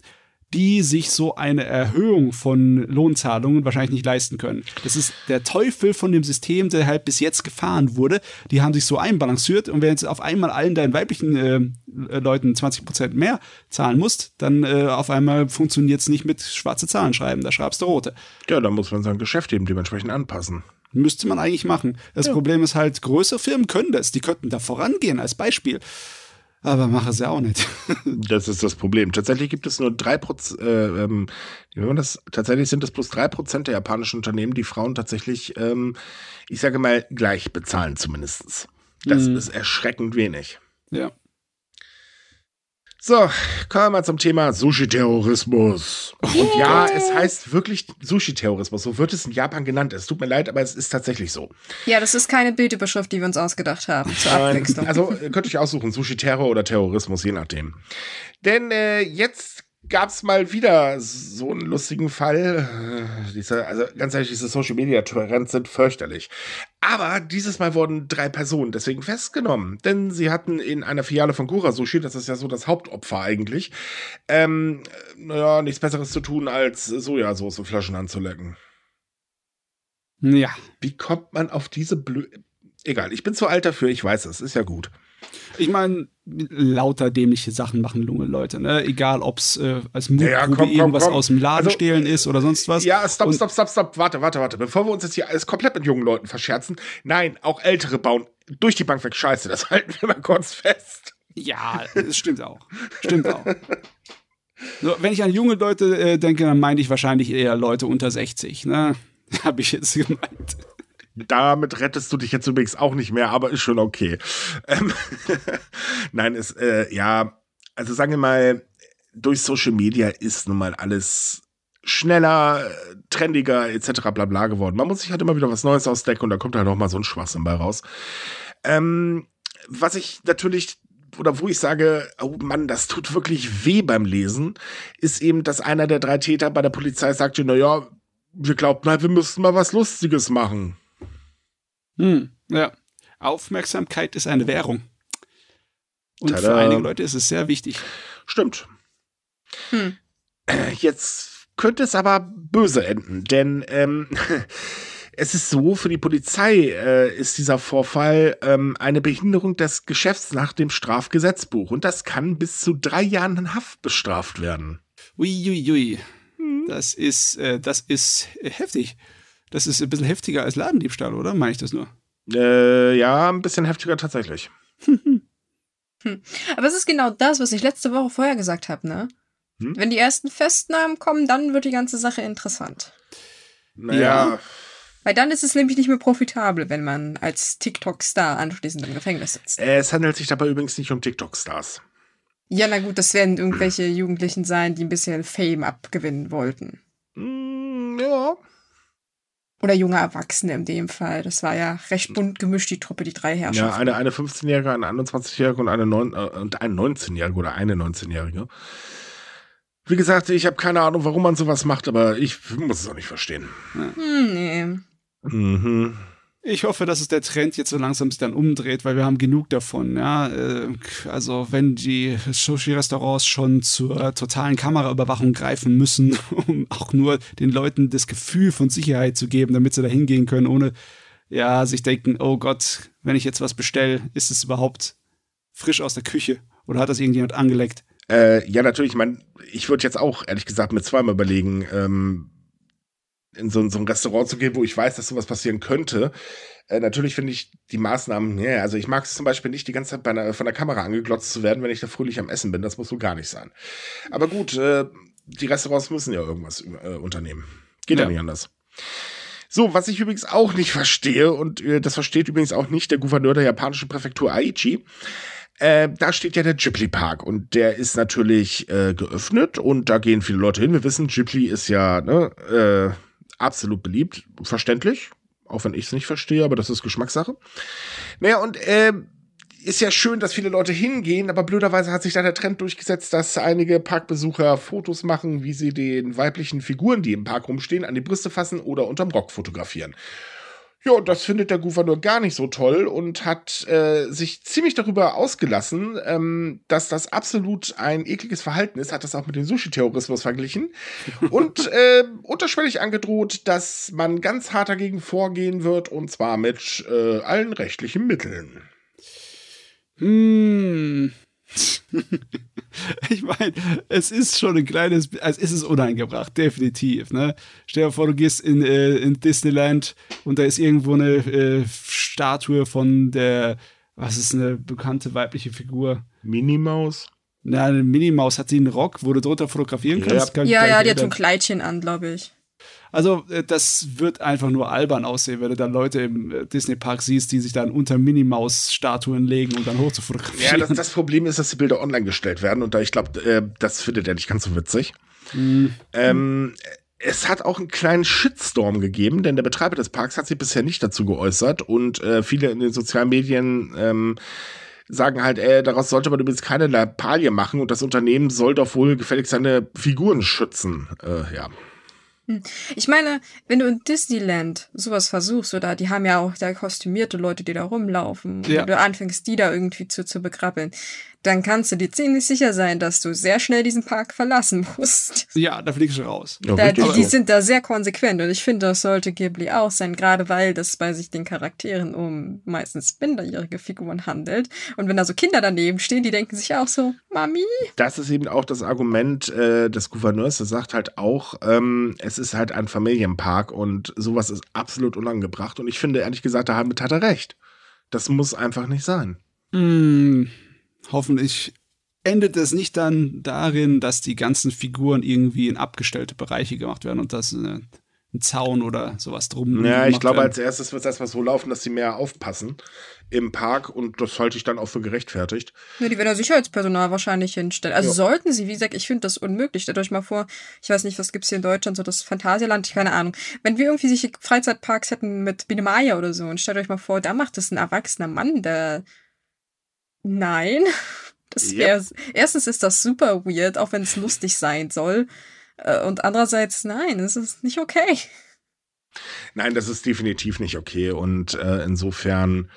die sich so eine Erhöhung von Lohnzahlungen wahrscheinlich nicht leisten können. Das ist der Teufel von dem System, der halt bis jetzt gefahren wurde. Die haben sich so einbalanciert und wenn jetzt auf einmal allen deinen weiblichen äh, äh, Leuten 20 Prozent mehr zahlen musst, dann äh, auf einmal funktioniert es nicht mit schwarze Zahlen schreiben, da schreibst du rote. Ja, dann muss man sein Geschäft eben dementsprechend anpassen. Müsste man eigentlich machen. Das Problem ist halt, größere Firmen können das, die könnten da vorangehen als Beispiel. Aber machen sie auch nicht. Das ist das Problem. Tatsächlich gibt es nur drei Prozent, äh, ähm, das, tatsächlich sind es bloß drei Prozent der japanischen Unternehmen, die Frauen tatsächlich, ähm, ich sage mal, gleich bezahlen zumindestens. Das Mhm. ist erschreckend wenig. ja. So, kommen wir mal zum Thema Sushi-Terrorismus. Und ja, es heißt wirklich Sushi-Terrorismus. So wird es in Japan genannt. Es tut mir leid, aber es ist tatsächlich so. Ja, das ist keine Bildüberschrift, die wir uns ausgedacht haben. Zur Abwechslung. Also ihr könnt euch aussuchen, Sushi-Terror oder Terrorismus, je nachdem. Denn äh, jetzt gab's mal wieder so einen lustigen Fall. Äh, Diese, also ganz ehrlich, diese Social-Media-Trends sind fürchterlich. Aber dieses Mal wurden drei Personen deswegen festgenommen. Denn sie hatten in einer Filiale von Gura Sushi, das ist ja so das Hauptopfer eigentlich, ähm, naja, nichts Besseres zu tun, als Sojasauce-Flaschen anzulecken. Ja. Wie kommt man auf diese blö... Egal, ich bin zu alt dafür, ich weiß es, ist ja gut. Ich meine, lauter dämliche Sachen machen junge Leute, ne? Egal, ob's äh, als Mutprobe Ja, komm, komm, irgendwas komm. aus dem Laden Also, stehlen ist oder sonst was. Ja, stopp, stopp, stopp, stopp. Warte, warte, warte. Bevor wir uns jetzt hier alles komplett mit jungen Leuten verscherzen. Nein, auch Ältere bauen durch die Bank weg Scheiße. Das halten wir mal kurz fest. Ja, das stimmt auch. Stimmt auch. So, wenn ich an junge Leute äh, denke, dann meine ich wahrscheinlich eher Leute unter 60, ne? Habe ich jetzt gemeint. Damit rettest du dich jetzt übrigens auch nicht mehr, aber ist schon okay. Ähm, Nein, es, äh, ja, also sagen wir mal, durch Social Media ist nun mal alles schneller, trendiger, etc. bla bla geworden. Man muss sich halt immer wieder was Neues ausdecken und da kommt halt noch mal so ein Schwachsinn bei raus. Ähm, was ich natürlich oder wo ich sage, oh Mann, das tut wirklich weh beim Lesen, ist eben, dass einer der drei Täter bei der Polizei sagte, na ja, wir glaubten halt, wir müssten mal was Lustiges machen. Hm, ja. Aufmerksamkeit ist eine Währung. Und für Tada. einige Leute ist es sehr wichtig. Stimmt. Hm. Äh, Jetzt könnte es aber böse enden, denn ähm, es ist so, für die Polizei äh, ist dieser Vorfall ähm, eine Behinderung des Geschäfts nach dem Strafgesetzbuch. Und das kann bis zu drei Jahren Haft bestraft werden. Uiuiui. Ui, ui. Hm. Das ist, äh, das ist heftig. Das ist ein bisschen heftiger als Ladendiebstahl, oder? Meine ich das nur? Äh, ja, ein bisschen heftiger tatsächlich. hm. Aber es ist genau das, was ich letzte Woche vorher gesagt habe, ne? Hm? Wenn die ersten Festnahmen kommen, dann wird die ganze Sache interessant. Naja. Ja. Weil dann ist es nämlich nicht mehr profitabel, wenn man als TikTok-Star anschließend im Gefängnis sitzt. Es handelt sich dabei übrigens nicht um TikTok-Stars. Ja, na gut, das werden irgendwelche Jugendlichen sein, die ein bisschen Fame abgewinnen wollten. Mm, ja. Oder junge Erwachsene in dem Fall. Das war ja recht bunt gemischt, die Truppe, die drei Herrschaften. Ja, eine, eine 15-Jährige, eine 21-Jährige und eine, äh, eine 19-Jährige oder eine 19-Jährige. Wie gesagt, ich habe keine Ahnung, warum man sowas macht, aber ich muss es auch nicht verstehen. Hm, nee. Mhm. Ich hoffe, dass es der Trend jetzt so langsam sich dann umdreht, weil wir haben genug davon. Ja, äh, also wenn die Sushi-Restaurants schon zur totalen Kameraüberwachung greifen müssen, um auch nur den Leuten das Gefühl von Sicherheit zu geben, damit sie da hingehen können, ohne ja sich denken, oh Gott, wenn ich jetzt was bestelle, ist es überhaupt frisch aus der Küche oder hat das irgendjemand angeleckt? Äh, ja, natürlich. Ich meine, ich würde jetzt auch ehrlich gesagt mit zweimal überlegen. Ähm in so, so, ein Restaurant zu gehen, wo ich weiß, dass sowas passieren könnte. Äh, natürlich finde ich die Maßnahmen, ja, also ich mag es zum Beispiel nicht, die ganze Zeit einer, von der Kamera angeglotzt zu werden, wenn ich da fröhlich am Essen bin. Das muss so gar nicht sein. Aber gut, äh, die Restaurants müssen ja irgendwas äh, unternehmen. Geht ja. ja nicht anders. So, was ich übrigens auch nicht verstehe, und äh, das versteht übrigens auch nicht der Gouverneur der japanischen Präfektur Aichi, äh, da steht ja der Ghibli Park und der ist natürlich äh, geöffnet und da gehen viele Leute hin. Wir wissen, Ghibli ist ja ne, äh, absolut beliebt, verständlich, auch wenn ich es nicht verstehe, aber das ist Geschmackssache. Naja, und äh, ist ja schön, dass viele Leute hingehen, aber blöderweise hat sich da der Trend durchgesetzt, dass einige Parkbesucher Fotos machen, wie sie den weiblichen Figuren, die im Park rumstehen, an die Brüste fassen oder unterm Rock fotografieren. Ja, und das findet der Gouverneur gar nicht so toll und hat äh, sich ziemlich darüber ausgelassen, ähm, dass das absolut ein ekliges Verhalten ist, hat das auch mit dem Sushi-Terrorismus verglichen und äh, unterschwellig angedroht, dass man ganz hart dagegen vorgehen wird und zwar mit äh, allen rechtlichen Mitteln. Hm. ich meine, es ist schon ein kleines, also es ist uneingebracht, definitiv. Ne? Stell dir vor, du gehst in, äh, in Disneyland und da ist irgendwo eine äh, Statue von der, was ist eine bekannte weibliche Figur? Minimaus? Na, eine Minimaus hat sie einen Rock, wo du drunter fotografieren kannst. Ja, kann, ja, ja die hat so ein Kleidchen an, glaube ich. Also, äh, das wird einfach nur albern aussehen, wenn du dann Leute im äh, Disney-Park siehst, die sich dann unter Minimaus-Statuen legen und dann hoch zu fotografieren. Ja, das, das, Problem ist, dass die Bilder online gestellt werden und da ich glaube, äh, das findet er nicht ganz so witzig. Mhm. Ähm, es hat auch einen kleinen Shitstorm gegeben, denn der Betreiber des Parks hat sich bisher nicht dazu geäußert und äh, viele in den sozialen Medien ähm, sagen halt, ey, daraus sollte man übrigens keine Lappalie machen und das Unternehmen soll doch wohl gefälligst seine Figuren schützen. Äh, ja. Hm. Ich meine, wenn du in Disneyland sowas versuchst, oder die haben ja auch da kostümierte Leute, die da rumlaufen, ja. und du anfängst, die da irgendwie zu, zu bekrabbeln, dann kannst du dir ziemlich sicher sein, dass du sehr schnell diesen Park verlassen musst. Ja, da fliegst du raus. Ja, da, die, die, sind da sehr konsequent und ich finde, das sollte Ghibli auch sein, gerade weil das bei sich den Charakteren um meistens minderjährige Figuren handelt. Und wenn da so Kinder daneben stehen, die denken sich auch so, Mami. Das ist eben auch das Argument äh, des Gouverneurs, der sagt halt auch, ähm, es ist halt ein Familienpark und sowas ist absolut unangebracht. Und ich finde, ehrlich gesagt, damit hat er recht. Das muss einfach nicht sein. Mm hoffentlich endet es nicht dann darin, dass die ganzen Figuren irgendwie in abgestellte Bereiche gemacht werden und das äh, ein Zaun oder sowas drum. Ja, ich glaube, als erstes wird es erstmal so laufen, dass sie mehr aufpassen im Park und das halte ich dann auch für gerechtfertigt. Ja, die werden da Sicherheitspersonal wahrscheinlich hinstellen. Also ja. sollten sie, wie gesagt, ich finde das unmöglich. Stellt euch mal vor, ich weiß nicht, was gibt es hier in Deutschland, so das Phantasialand, keine Ahnung. Wenn wir irgendwie solche Freizeitparks hätten mit Biene Maya oder so und stellt euch mal vor, da macht es ein erwachsener Mann, der. Nein. Das wäre, yep. erstens ist das super weird, auch wenn es lustig sein soll. Äh, und andererseits, nein, es ist nicht okay. Nein, das ist definitiv nicht okay. Und äh, insofern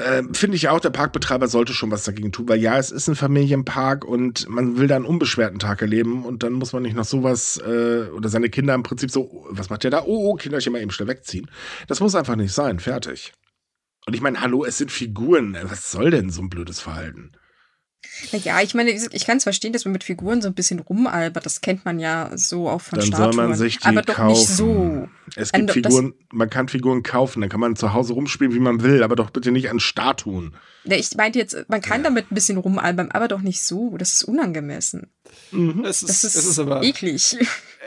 Ähm, Finde ich auch, der Parkbetreiber sollte schon was dagegen tun, weil ja, es ist ein Familienpark und man will da einen unbeschwerten Tag erleben und dann muss man nicht noch sowas äh, oder seine Kinder im Prinzip so, was macht der da? Oh, oh, Kinderchen mal eben schnell wegziehen. Das muss einfach nicht sein, fertig. Und ich meine, hallo, es sind Figuren. Was soll denn so ein blödes Verhalten? Naja, ich meine, ich kann es verstehen, dass man mit Figuren so ein bisschen rumalbert. Das kennt man ja so auch von Dann Statuen. soll man sich die aber doch kaufen. nicht so. Es gibt das- Figuren, man kann Figuren kaufen, dann kann man zu Hause rumspielen, wie man will, aber doch bitte nicht an Statuen. Ja, ich meinte jetzt, man kann damit ein bisschen rumalbern, aber doch nicht so. Das ist unangemessen. Es Das ist, es ist aber eklig.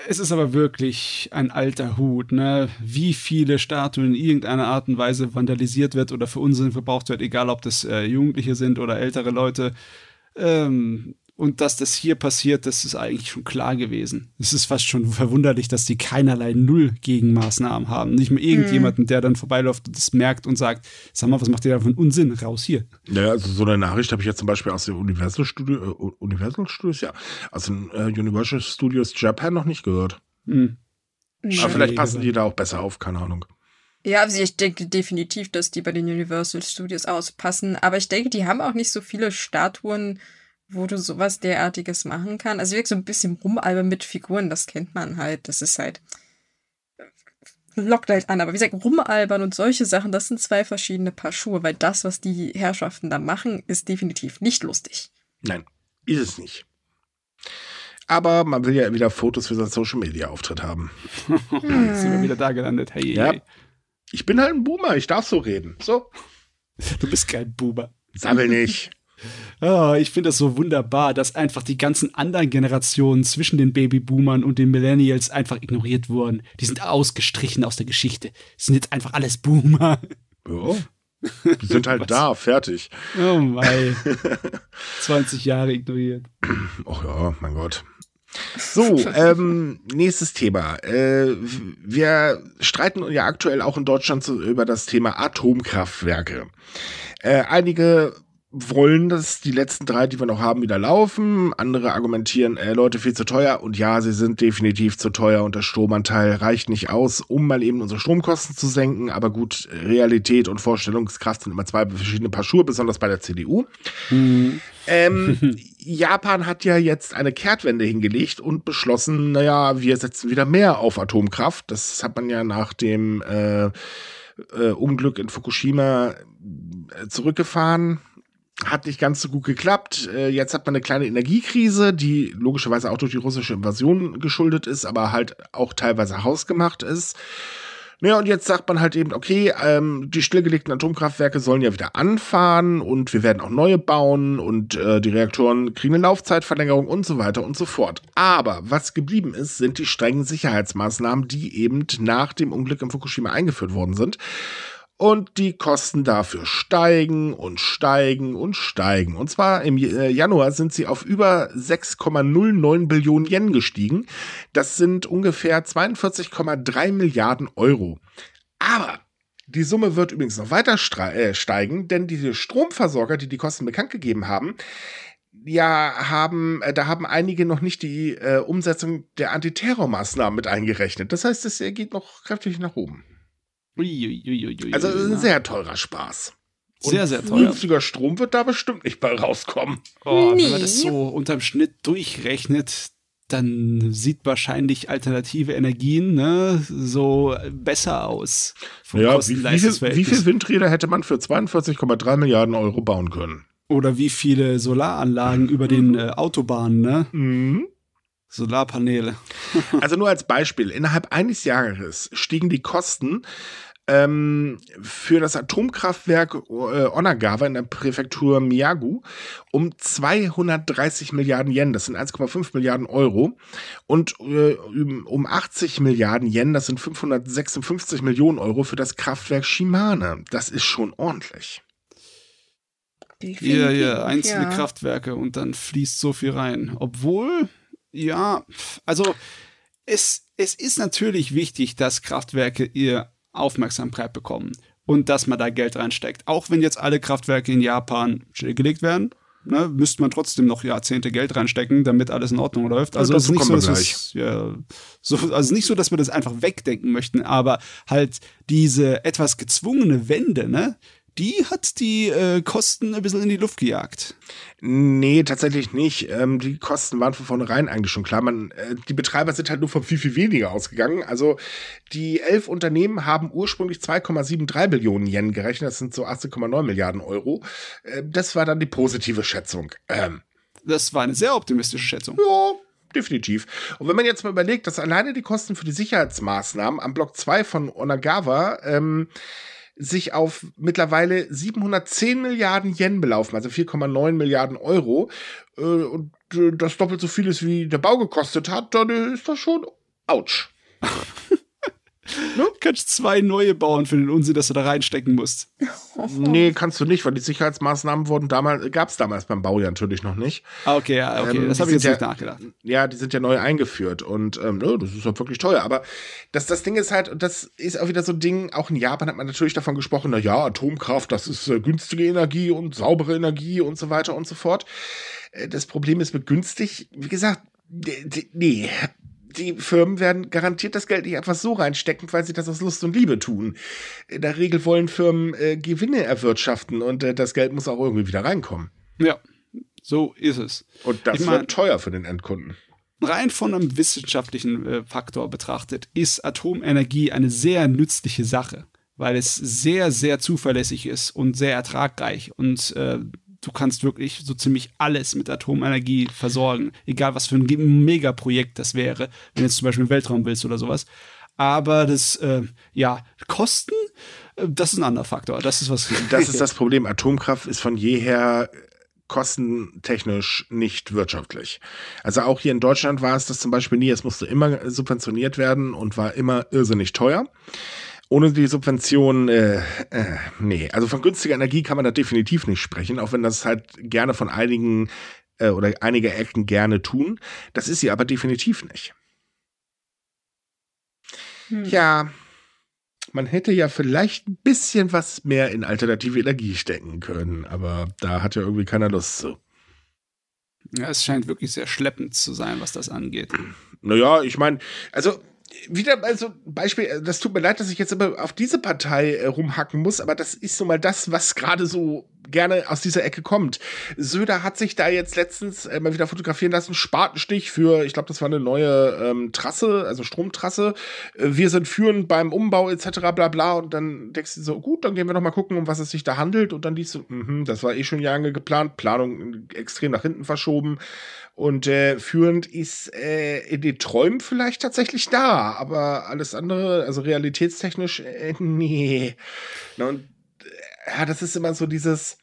Es ist aber wirklich ein alter Hut, ne? Wie viele Statuen in irgendeiner Art und Weise vandalisiert wird oder für Unsinn verbraucht wird, egal ob das äh, Jugendliche sind oder ältere Leute. Ähm, und dass das hier passiert, das ist eigentlich schon klar gewesen. Es ist fast schon verwunderlich, dass die keinerlei Null-Gegenmaßnahmen haben. Nicht mal irgendjemanden, der dann vorbeiläuft und das merkt und sagt, sag mal, was macht ihr da für einen Unsinn? Raus hier. Ja, also so eine Nachricht habe ich jetzt zum Beispiel aus dem Universal Studio, äh, Universal Studios, ja, aus den äh, Universal Studios Japan noch nicht gehört. Hm. Aber vielleicht passen die da auch besser auf, keine Ahnung. Ja, also ich denke definitiv, dass die bei den Universal Studios auspassen. Aber ich denke, die haben auch nicht so viele Statuen, wo du sowas derartiges machen kannst. Also wirklich so ein bisschen rumalbern mit Figuren, das kennt man halt. Das ist halt. Lockt halt an. Aber wie gesagt, rumalbern und solche Sachen, das sind zwei verschiedene Paar Schuhe, weil das, was die Herrschaften da machen, ist definitiv nicht lustig. Nein, ist es nicht. Aber man will ja wieder Fotos für seinen Social Media Auftritt haben. Jetzt sind wir wieder da gelandet. Hey, Ja. hey. Ich bin halt ein Boomer, ich darf so reden. So, du bist kein Buber. sammel nicht. Ah, ich finde das so wunderbar, dass einfach die ganzen anderen Generationen zwischen den Babyboomern und den Millennials einfach ignoriert wurden. Die sind ausgestrichen aus der Geschichte. Das sind jetzt einfach alles Boomer. Ja. Die sind halt da, fertig. Oh mein. 20 Jahre ignoriert. Ach ja, mein Gott. So, ähm, nächstes Thema. Äh, wir streiten ja aktuell auch in Deutschland über das Thema Atomkraftwerke. Äh, einige wollen, dass die letzten drei, die wir noch haben, wieder laufen. Andere argumentieren, äh, Leute, viel zu teuer. Und ja, sie sind definitiv zu teuer und der Stromanteil reicht nicht aus, um mal eben unsere Stromkosten zu senken. Aber gut, Realität und Vorstellungskraft sind immer zwei verschiedene Paar Schuhe, besonders bei der CDU. Ähm, Japan hat ja jetzt eine Kehrtwende hingelegt und beschlossen, naja, wir setzen wieder mehr auf Atomkraft. Das hat man ja nach dem äh, äh, Unglück in Fukushima äh, zurückgefahren. Hat nicht ganz so gut geklappt. Äh, jetzt hat man eine kleine Energiekrise, die logischerweise auch durch die russische Invasion geschuldet ist, aber halt auch teilweise hausgemacht ist. Naja, und jetzt sagt man halt eben, okay, ähm, die stillgelegten Atomkraftwerke sollen ja wieder anfahren und wir werden auch neue bauen und äh, die Reaktoren kriegen eine Laufzeitverlängerung und so weiter und so fort. Aber was geblieben ist, sind die strengen Sicherheitsmaßnahmen, die eben nach dem Unglück in Fukushima eingeführt worden sind. Und die Kosten dafür steigen und steigen und steigen. Und zwar im äh, Januar sind sie auf über 6,09 Billionen Yen gestiegen. Das sind ungefähr 42,3 Milliarden Euro. Aber die Summe wird übrigens noch weiter äh, steigen, denn diese Stromversorger, die die Kosten bekannt gegeben haben, ja, haben, äh, da haben einige noch nicht die äh, Umsetzung der Antiterrormaßnahmen mit eingerechnet. Das heißt, es geht noch kräftig nach oben. Also es ist ein sehr teurer Spaß. Sehr, sehr teuer. Günstiger Strom wird da bestimmt nicht bei rauskommen. Oh, wenn Nee. man das so unterm Schnitt durchrechnet, dann sieht wahrscheinlich alternative Energien ne, so besser aus. Ja, wie, wie, viel, wie Kosten-Leistungs-Verhältnis. viel Windräder hätte man für 42,3 Milliarden Euro bauen können? Oder wie viele Solaranlagen über den äh, Autobahnen, ne? Mhm. Solarpaneele. Also nur als Beispiel, innerhalb eines Jahres stiegen die Kosten ähm, für das Atomkraftwerk äh, Onagawa in der Präfektur Miyagu um 230 Milliarden Yen, das sind 1,5 Milliarden Euro, und äh, um 80 Milliarden Yen, das sind 556 Millionen Euro für das Kraftwerk Shimane. Das ist schon ordentlich. Ja, ja, einzelne ja. Kraftwerke und dann fließt so viel rein. Obwohl, ja, also es, es ist natürlich wichtig, dass Kraftwerke ihr Aufmerksamkeit bekommen und dass man da Geld reinsteckt. Auch wenn jetzt alle Kraftwerke in Japan stillgelegt werden, ne, müsste man trotzdem noch Jahrzehnte Geld reinstecken, damit alles in Ordnung läuft. Also Ja, es ist nicht so, dass es, ja, so, also nicht so, dass wir das einfach wegdenken möchten, aber halt diese etwas gezwungene Wende, ne, die hat die äh, Kosten ein bisschen in die Luft gejagt. Nee, tatsächlich nicht. Ähm, die Kosten waren von vornherein eigentlich schon klar. Man, äh, die Betreiber sind halt nur von viel, viel weniger ausgegangen. Also die elf Unternehmen haben ursprünglich 2,73 Billionen Yen gerechnet. Das sind so 18,9 Milliarden Euro. Äh, das war dann die positive Schätzung. Ähm, das war eine sehr optimistische Schätzung. Ja, definitiv. Und wenn man jetzt mal überlegt, dass alleine die Kosten für die Sicherheitsmaßnahmen am Block 2 von Onagawa ähm, sich auf mittlerweile 710 Milliarden Yen belaufen, also 4,9 Milliarden Euro, äh, und äh, das doppelt so viel ist, wie der Bau gekostet hat, dann ist das schon ouch. Ne? Kannst zwei neue bauen für den Unsinn, dass du da reinstecken musst. Nee, kannst du nicht, weil die Sicherheitsmaßnahmen wurden damals, gab es damals beim Bau ja natürlich noch nicht. Ah, okay, ja, okay, ähm, das habe ich jetzt ja, nicht nachgedacht. Ja, die sind ja neu eingeführt und ähm, ne, das ist halt wirklich teuer. Aber das, das Ding ist halt, das ist auch wieder so ein Ding, auch in Japan hat man natürlich davon gesprochen, na ja, Atomkraft, das ist äh, günstige Energie und saubere Energie und so weiter und so fort. Äh, das Problem ist mit günstig, wie gesagt, nee, die Firmen werden garantiert das Geld nicht einfach so reinstecken, weil sie das aus Lust und Liebe tun. In der Regel wollen Firmen äh, Gewinne erwirtschaften und äh, das Geld muss auch irgendwie wieder reinkommen. Ja, so ist es. Und das ich wird teuer für den Endkunden. Rein von einem wissenschaftlichen äh, Faktor betrachtet ist Atomenergie eine sehr nützliche Sache, weil es sehr, sehr zuverlässig ist und sehr ertragreich und äh, du kannst wirklich so ziemlich alles mit Atomenergie versorgen. Egal, was für ein Megaprojekt das wäre, wenn du jetzt zum Beispiel im Weltraum willst oder sowas. Aber das, äh, ja, Kosten, äh, das ist ein anderer Faktor. Das ist was. Das ist das Problem. Atomkraft ist von jeher kostentechnisch nicht wirtschaftlich. Also auch hier in Deutschland war es das zum Beispiel nie. Es musste immer subventioniert werden und war immer irrsinnig teuer ohne die Subvention, äh, äh, nee, also von günstiger Energie kann man da definitiv nicht sprechen, auch wenn das halt gerne von einigen äh, oder einige Ecken gerne tun. Das ist sie aber definitiv nicht. Hm. Ja, man hätte ja vielleicht ein bisschen was mehr in alternative Energie stecken können, aber da hat ja irgendwie keiner Lust zu. Ja, es scheint wirklich sehr schleppend zu sein, was das angeht. Naja, ich meine, also wieder mal so ein Beispiel, äh, das tut mir leid, dass ich jetzt immer auf diese Partei äh, rumhacken muss, aber das ist nun mal das, was gerade so gerne aus dieser Ecke kommt. Söder hat sich da jetzt letztens äh, mal wieder fotografieren lassen, Spatenstich für, ich glaube, das war eine neue ähm, Trasse, also Stromtrasse. Äh, wir sind führend beim Umbau etc. bla bla und dann denkst du so, gut, dann gehen wir noch mal gucken, um was es sich da handelt und dann liest du, mh, das war eh schon lange geplant, Planung extrem nach hinten verschoben und äh, führend ist äh, in den Träumen vielleicht tatsächlich da, aber alles andere, also realitätstechnisch, äh, nee. Na, und ja, das ist immer so dieses,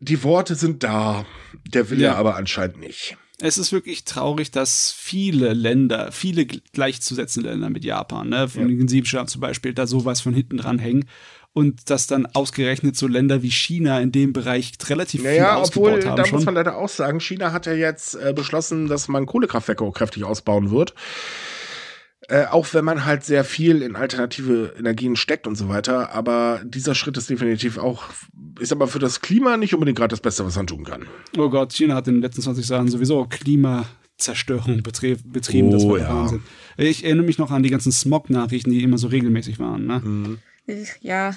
die Worte sind da, der Wille ja. aber anscheinend nicht. Es ist wirklich traurig, dass viele Länder, viele gleichzusetzende Länder mit Japan, ne, von ja. den sieben zum Beispiel, da sowas von hinten dran hängen und dass dann ausgerechnet so Länder wie China in dem Bereich relativ naja, viel ausgebaut obwohl, haben. Da schon. muss man leider auch sagen, China hat ja jetzt äh, beschlossen, dass man Kohlekraftwerke kräftig ausbauen wird. Äh, auch wenn man halt sehr viel in alternative Energien steckt und so weiter. Aber dieser Schritt ist definitiv auch, ist aber für das Klima nicht unbedingt gerade das Beste, was man tun kann. Oh Gott, China hat in den letzten 20 Jahren sowieso Klimazerstörung betrieben. Oh, das war ja. Wahnsinn. Ich erinnere mich noch an die ganzen Smog-Nachrichten, die immer so regelmäßig waren. Ne? Mhm ja,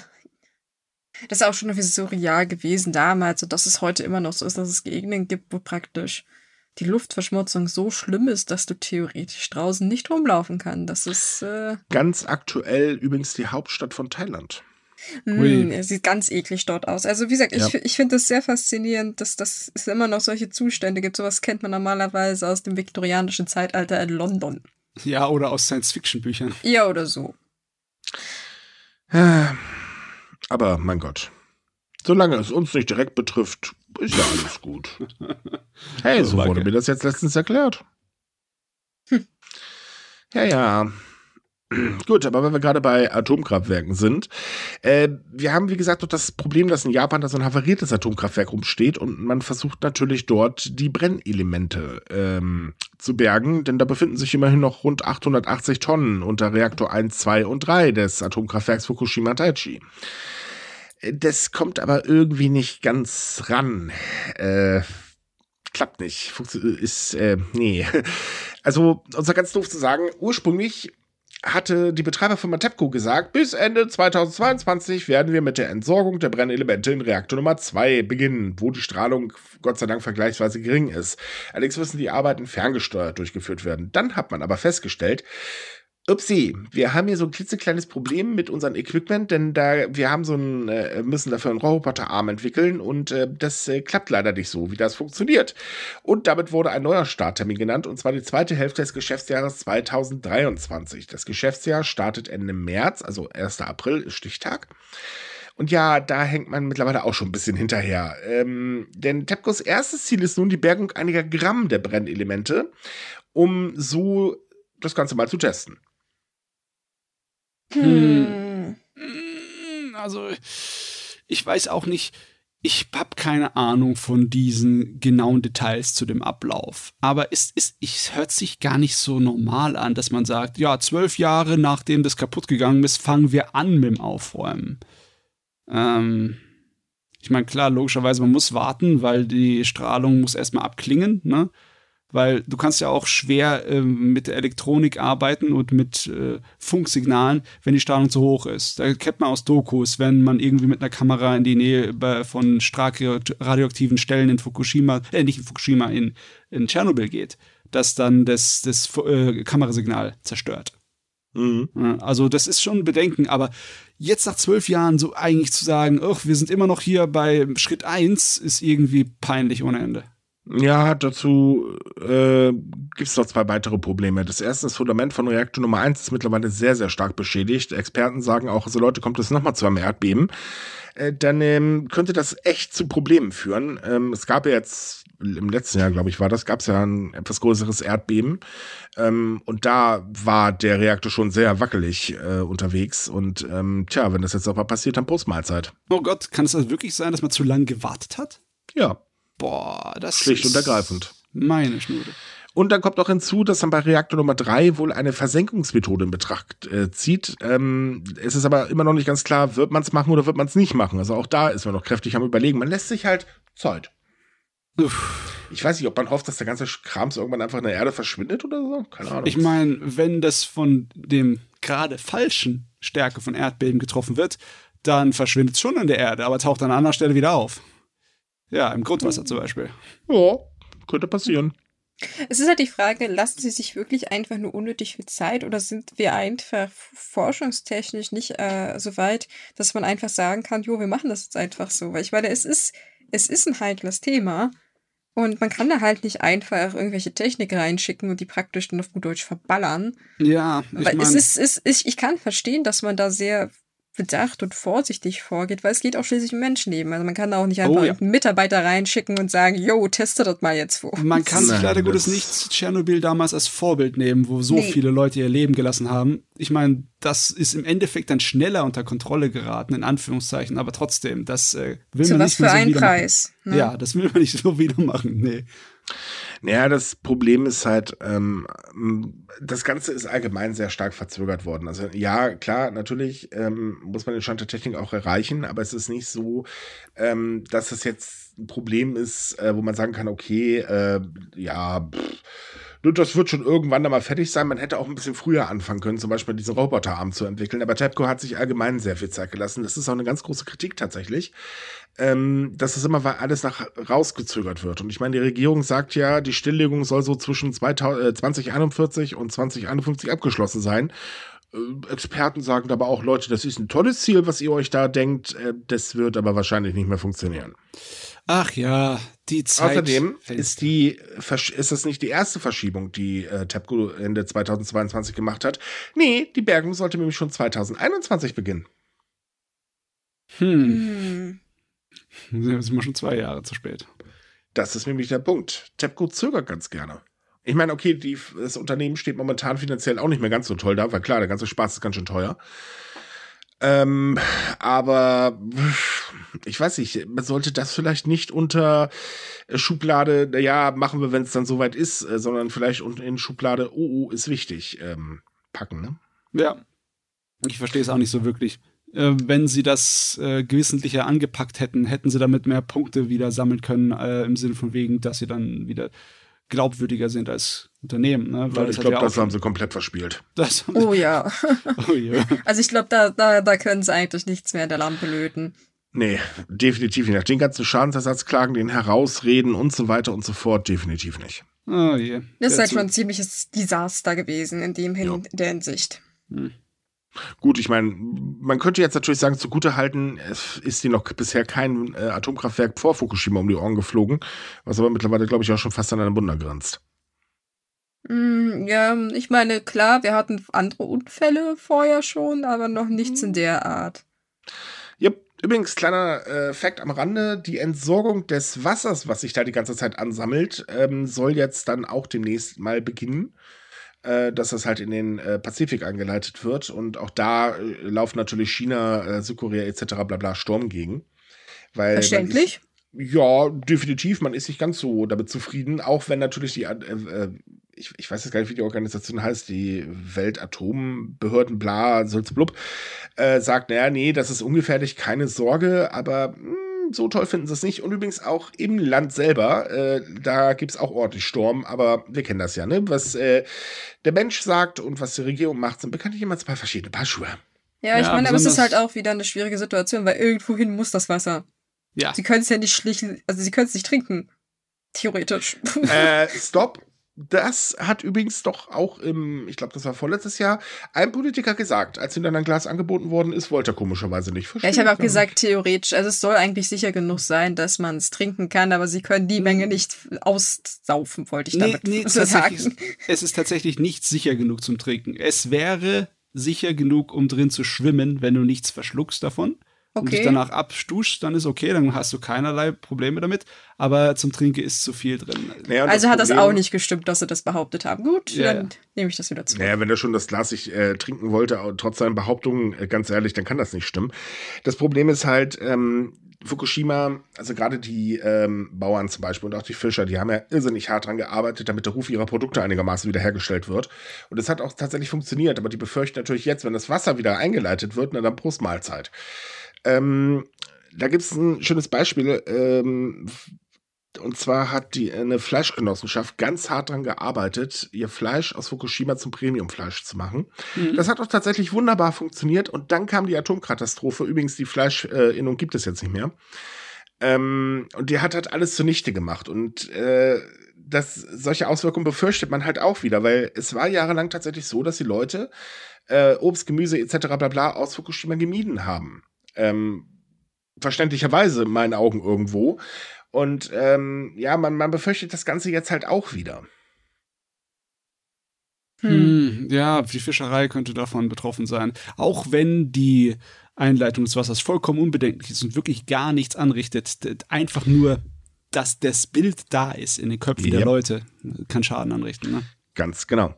das ist auch schon so real gewesen damals und dass es heute immer noch so ist, dass es Gegenden gibt, wo praktisch die Luftverschmutzung so schlimm ist, dass du theoretisch draußen nicht rumlaufen kannst. Das ist äh ganz aktuell übrigens die Hauptstadt von Thailand. Mm, sieht ganz eklig dort aus. Also wie gesagt, ich, ja. ich finde es sehr faszinierend, dass, dass es immer noch solche Zustände gibt. Sowas kennt man normalerweise aus dem viktorianischen Zeitalter in London. Ja, oder aus Science-Fiction-Büchern. Ja, oder so. Aber mein Gott. Solange es uns nicht direkt betrifft, ist ja alles gut. Hey, so wurde mir das jetzt letztens erklärt. Hm. Ja, ja. Gut, aber wenn wir gerade bei Atomkraftwerken sind, äh, wir haben wie gesagt doch das Problem, dass in Japan da so ein havariertes Atomkraftwerk rumsteht und man versucht natürlich dort die Brennelemente ähm, zu bergen, denn da befinden sich immerhin noch rund 880 Tonnen unter Reaktor 1, 2 und 3 des Atomkraftwerks Fukushima Daiichi. Das kommt aber irgendwie nicht ganz ran. Äh, klappt nicht. Ist, äh, nee. Also, unser ganz doof zu sagen, ursprünglich hatte die Betreiberfirma TEPCO gesagt, bis Ende 2022 werden wir mit der Entsorgung der Brennelemente in Reaktor Nummer 2 beginnen, wo die Strahlung Gott sei Dank vergleichsweise gering ist. Allerdings müssen die Arbeiten ferngesteuert durchgeführt werden. Dann hat man aber festgestellt, Upsi, wir haben hier so ein klitzekleines Problem mit unserem Equipment, denn da wir haben so einen, äh, müssen dafür einen Roboterarm entwickeln und äh, das äh, klappt leider nicht so, wie das funktioniert. Und damit wurde ein neuer Starttermin genannt, und zwar die zweite Hälfte des Geschäftsjahres 2023. Das Geschäftsjahr startet Ende März, also 1. April ist Stichtag. Und ja, da hängt man mittlerweile auch schon ein bisschen hinterher. Ähm, denn TEPCOs erstes Ziel ist nun die Bergung einiger Gramm der Brennelemente, um so das Ganze mal zu testen. Hm. hm. Also, ich weiß auch nicht, ich habe keine Ahnung von diesen genauen Details zu dem Ablauf. Aber es, es, es hört sich gar nicht so normal an, dass man sagt, ja, zwölf Jahre nachdem das kaputt gegangen ist, fangen wir an mit dem Aufräumen. Ähm, ich meine, klar, logischerweise, man muss warten, weil die Strahlung muss erstmal abklingen, ne? Weil du kannst ja auch schwer äh, mit der Elektronik arbeiten und mit äh, Funksignalen, wenn die Strahlung zu hoch ist. Da kennt man aus Dokus, wenn man irgendwie mit einer Kamera in die Nähe von stark radioaktiven Stellen in Fukushima, äh, nicht in Fukushima, in, in Tschernobyl geht, dass dann das, das äh, Kamerasignal zerstört. Mhm. Also das ist schon ein Bedenken, aber jetzt nach zwölf Jahren so eigentlich zu sagen, wir sind immer noch hier bei Schritt eins, ist irgendwie peinlich ohne Ende. Ja, dazu äh, gibt es noch zwei weitere Probleme. Das erste, das Fundament von Reaktor Nummer 1 ist mittlerweile sehr, sehr stark beschädigt. Experten sagen auch, so Leute, kommt es nochmal zu einem Erdbeben, äh, dann ähm, könnte das echt zu Problemen führen. Ähm, es gab ja jetzt, im letzten Jahr, glaube ich, war das, gab es ja ein etwas größeres Erdbeben. Ähm, und da war der Reaktor schon sehr wackelig äh, unterwegs. Und ähm, tja, wenn das jetzt aber passiert, dann Postmahlzeit. Oh Gott, kann es also wirklich sein, dass man zu lange gewartet hat? Ja. Boah, das Schlicht ist und ergreifend. Meine Schnude. Und dann kommt noch hinzu, dass dann bei Reaktor Nummer 3 wohl eine Versenkungsmethode in Betracht äh, zieht. Ähm, es ist aber immer noch nicht ganz klar, wird man es machen oder wird man es nicht machen. Also auch da ist man noch kräftig am Überlegen. Man lässt sich halt Zeit. Uff. Ich weiß nicht, ob man hofft, dass der ganze Krams irgendwann einfach in der Erde verschwindet oder so. Keine Ahnung. Ich meine, wenn das von dem gerade falschen Stärke von Erdbeben getroffen wird, dann verschwindet es schon in der Erde, aber taucht an anderer Stelle wieder auf. Ja, im Grundwasser zum Beispiel. Ja, könnte passieren. Es ist halt die Frage, lassen sie sich wirklich einfach nur unnötig viel Zeit oder sind wir einfach forschungstechnisch nicht äh, so weit, dass man einfach sagen kann, jo, wir machen das jetzt einfach so. Weil ich meine, es ist, es ist ein heikles Thema und man kann da halt nicht einfach irgendwelche Technik reinschicken und die praktisch dann auf gut Deutsch verballern. Ja, ich Weil es ist, ist, ich, ich kann verstehen, dass man da sehr bedacht und vorsichtig vorgeht, weil es geht auch schließlich um Menschenleben. Also man kann da auch nicht einfach oh, ja. einen Mitarbeiter reinschicken und sagen, yo, teste das mal jetzt vor. Man kann sich leider Gottes nicht Tschernobyl damals als Vorbild nehmen, wo so nee. viele Leute ihr Leben gelassen haben. Ich meine, das ist im Endeffekt dann schneller unter Kontrolle geraten, in Anführungszeichen, aber trotzdem, das äh, will Zu man was nicht mehr für so einen Preis. Ne? Ja, das will man nicht so wieder machen, nee. Naja, das Problem ist halt, ähm, das Ganze ist allgemein sehr stark verzögert worden. Also ja, klar, natürlich ähm, muss man den Stand der Technik auch erreichen, aber es ist nicht so, ähm, dass es jetzt ein Problem ist, äh, wo man sagen kann, okay, äh, ja, pff, das wird schon irgendwann dann mal fertig sein. Man hätte auch ein bisschen früher anfangen können, zum Beispiel diesen Roboterarm zu entwickeln. Aber TEPCO hat sich allgemein sehr viel Zeit gelassen. Das ist auch eine ganz große Kritik tatsächlich, ähm, dass es immer alles nach rausgezögert wird. Und ich meine, die Regierung sagt ja, die Stilllegung soll so zwischen 2041 äh, und 2051 abgeschlossen sein. Äh, Experten sagen aber auch, Leute, das ist ein tolles Ziel, was ihr euch da denkt. Äh, das wird aber wahrscheinlich nicht mehr funktionieren. Ach ja, die Zeit. Außerdem ist die ist das nicht die erste Verschiebung, die äh, TEPCO Ende 2022 gemacht hat. Nee, die Bergung sollte nämlich schon 2021 beginnen. Hm. hm. Sind wir schon zwei Jahre zu spät. Das ist nämlich der Punkt. TEPCO zögert ganz gerne. Ich meine, okay, die, das Unternehmen steht momentan finanziell auch nicht mehr ganz so toll da, weil klar, der ganze Spaß ist ganz schön teuer. Ähm, aber ich weiß nicht, man sollte das vielleicht nicht unter Schublade, naja, machen wir, wenn es dann soweit ist, äh, sondern vielleicht in Schublade, oh, oh, ist wichtig, ähm, packen, ne? Ja. Ich verstehe es auch nicht so wirklich. Äh, wenn sie das äh, gewissentlicher angepackt hätten, hätten sie damit mehr Punkte wieder sammeln können, äh, im Sinne von wegen, dass sie dann wieder glaubwürdiger sind als Unternehmen. Ne? Weil ich glaube, das haben sie komplett verspielt. oh ja. oh, ja. Also ich glaube, da, da, da können sie eigentlich nichts mehr in der Lampe löten. Nee, definitiv nicht. Nach den ganzen Schadensersatzklagen, den Herausreden und so weiter und so fort, definitiv nicht. Oh je. Das ist halt schon ein ziemliches Desaster gewesen in dem Hin ja. der Hinsicht. Hm. Gut, ich meine, man könnte jetzt natürlich sagen, zugute halten, es ist dir noch bisher kein äh, Atomkraftwerk vor Fukushima um die Ohren geflogen, was aber mittlerweile, glaube ich, auch schon fast an einen Wunder grenzt. Mm, ja, ich meine, klar, wir hatten andere Unfälle vorher schon, aber noch nichts in der Art. Yep. Übrigens, kleiner äh, Fakt am Rande: Die Entsorgung des Wassers, was sich da die ganze Zeit ansammelt, ähm, soll jetzt dann auch demnächst mal beginnen. Äh, dass das halt in den äh, Pazifik angeleitet wird. Und auch da äh, laufen natürlich China, äh, Südkorea etc. bla bla Sturm gegen. Weil Verständlich? Ist, ja, definitiv. Man ist nicht ganz so damit zufrieden, auch wenn natürlich die, äh, ich, ich weiß jetzt gar nicht, wie die Organisation heißt, die Weltatombehörden, bla, blub, äh, sagt, naja, nee, das ist ungefährlich, keine Sorge, aber mh, hm, so toll finden sie es nicht. Und übrigens auch im Land selber, äh, da gibt es auch ordentlich Sturm, aber wir kennen das ja, ne? Was äh, der Mensch sagt und was die Regierung macht, sind bekanntlich immer zwei verschiedene Paar Schuhe. Ja, ich ja, meine, aber es ist halt auch wieder eine schwierige Situation, weil irgendwohin muss das Wasser. Ja. Sie können es ja nicht schlichen, also sie können es nicht trinken. Theoretisch. Äh, stopp. Das hat übrigens doch auch im, ich glaube, das war vorletztes Jahr, ein Politiker gesagt, als ihm dann ein Glas angeboten worden ist, wollte er komischerweise nicht verstehen. Ja, ich habe auch gesagt, theoretisch, also es soll eigentlich sicher genug sein, dass man es trinken kann, aber sie können die Menge nicht aussaufen, wollte ich damit nee, nee, sagen. Es ist tatsächlich nicht sicher genug zum Trinken. Es wäre sicher genug, um drin zu schwimmen, wenn du nichts verschluckst davon okay. und dich danach abstuschst, dann ist okay, dann hast du keinerlei Probleme damit. Aber zum Trinken ist zu viel drin. Naja, also hat das auch nicht gestimmt, dass sie das behauptet haben. Gut, ja, dann ja. nehme ich das wieder zurück. Naja, wenn er schon das Glas sich äh, trinken wollte, trotz seinen Behauptungen, äh, ganz ehrlich, dann kann das nicht stimmen. Das Problem ist halt, ähm, Fukushima, also gerade die ähm, Bauern zum Beispiel und auch die Fischer, die haben ja irrsinnig hart dran gearbeitet, damit der Ruf ihrer Produkte einigermaßen wiederhergestellt wird. Und es hat auch tatsächlich funktioniert, aber die befürchten natürlich jetzt, wenn das Wasser wieder eingeleitet wird, na dann Prost Mahlzeit. Ähm, da gibt es ein schönes Beispiel. Ähm, und zwar hat die eine Fleischgenossenschaft ganz hart daran gearbeitet, ihr Fleisch aus Fukushima zum Premiumfleisch zu machen. Mhm. Das hat auch tatsächlich wunderbar funktioniert. Und dann kam die Atomkatastrophe. Übrigens, die Fleischinnung gibt es jetzt nicht mehr. Ähm, und die hat halt alles zunichte gemacht. Und äh, das, solche Auswirkungen befürchtet man halt auch wieder, weil es war jahrelang tatsächlich so, dass die Leute äh, Obst, Gemüse etc. bla bla aus Fukushima gemieden haben. Ähm, verständlicherweise in meinen Augen irgendwo. Und ähm, ja, man, man befürchtet das Ganze jetzt halt auch wieder. Hm. hm. ja, die Fischerei könnte davon betroffen sein. Auch wenn die Einleitung des Wassers vollkommen unbedenklich ist und wirklich gar nichts anrichtet, einfach nur, dass das Bild da ist in den Köpfen yep. der Leute, kann Schaden anrichten. Ne? Ganz genau.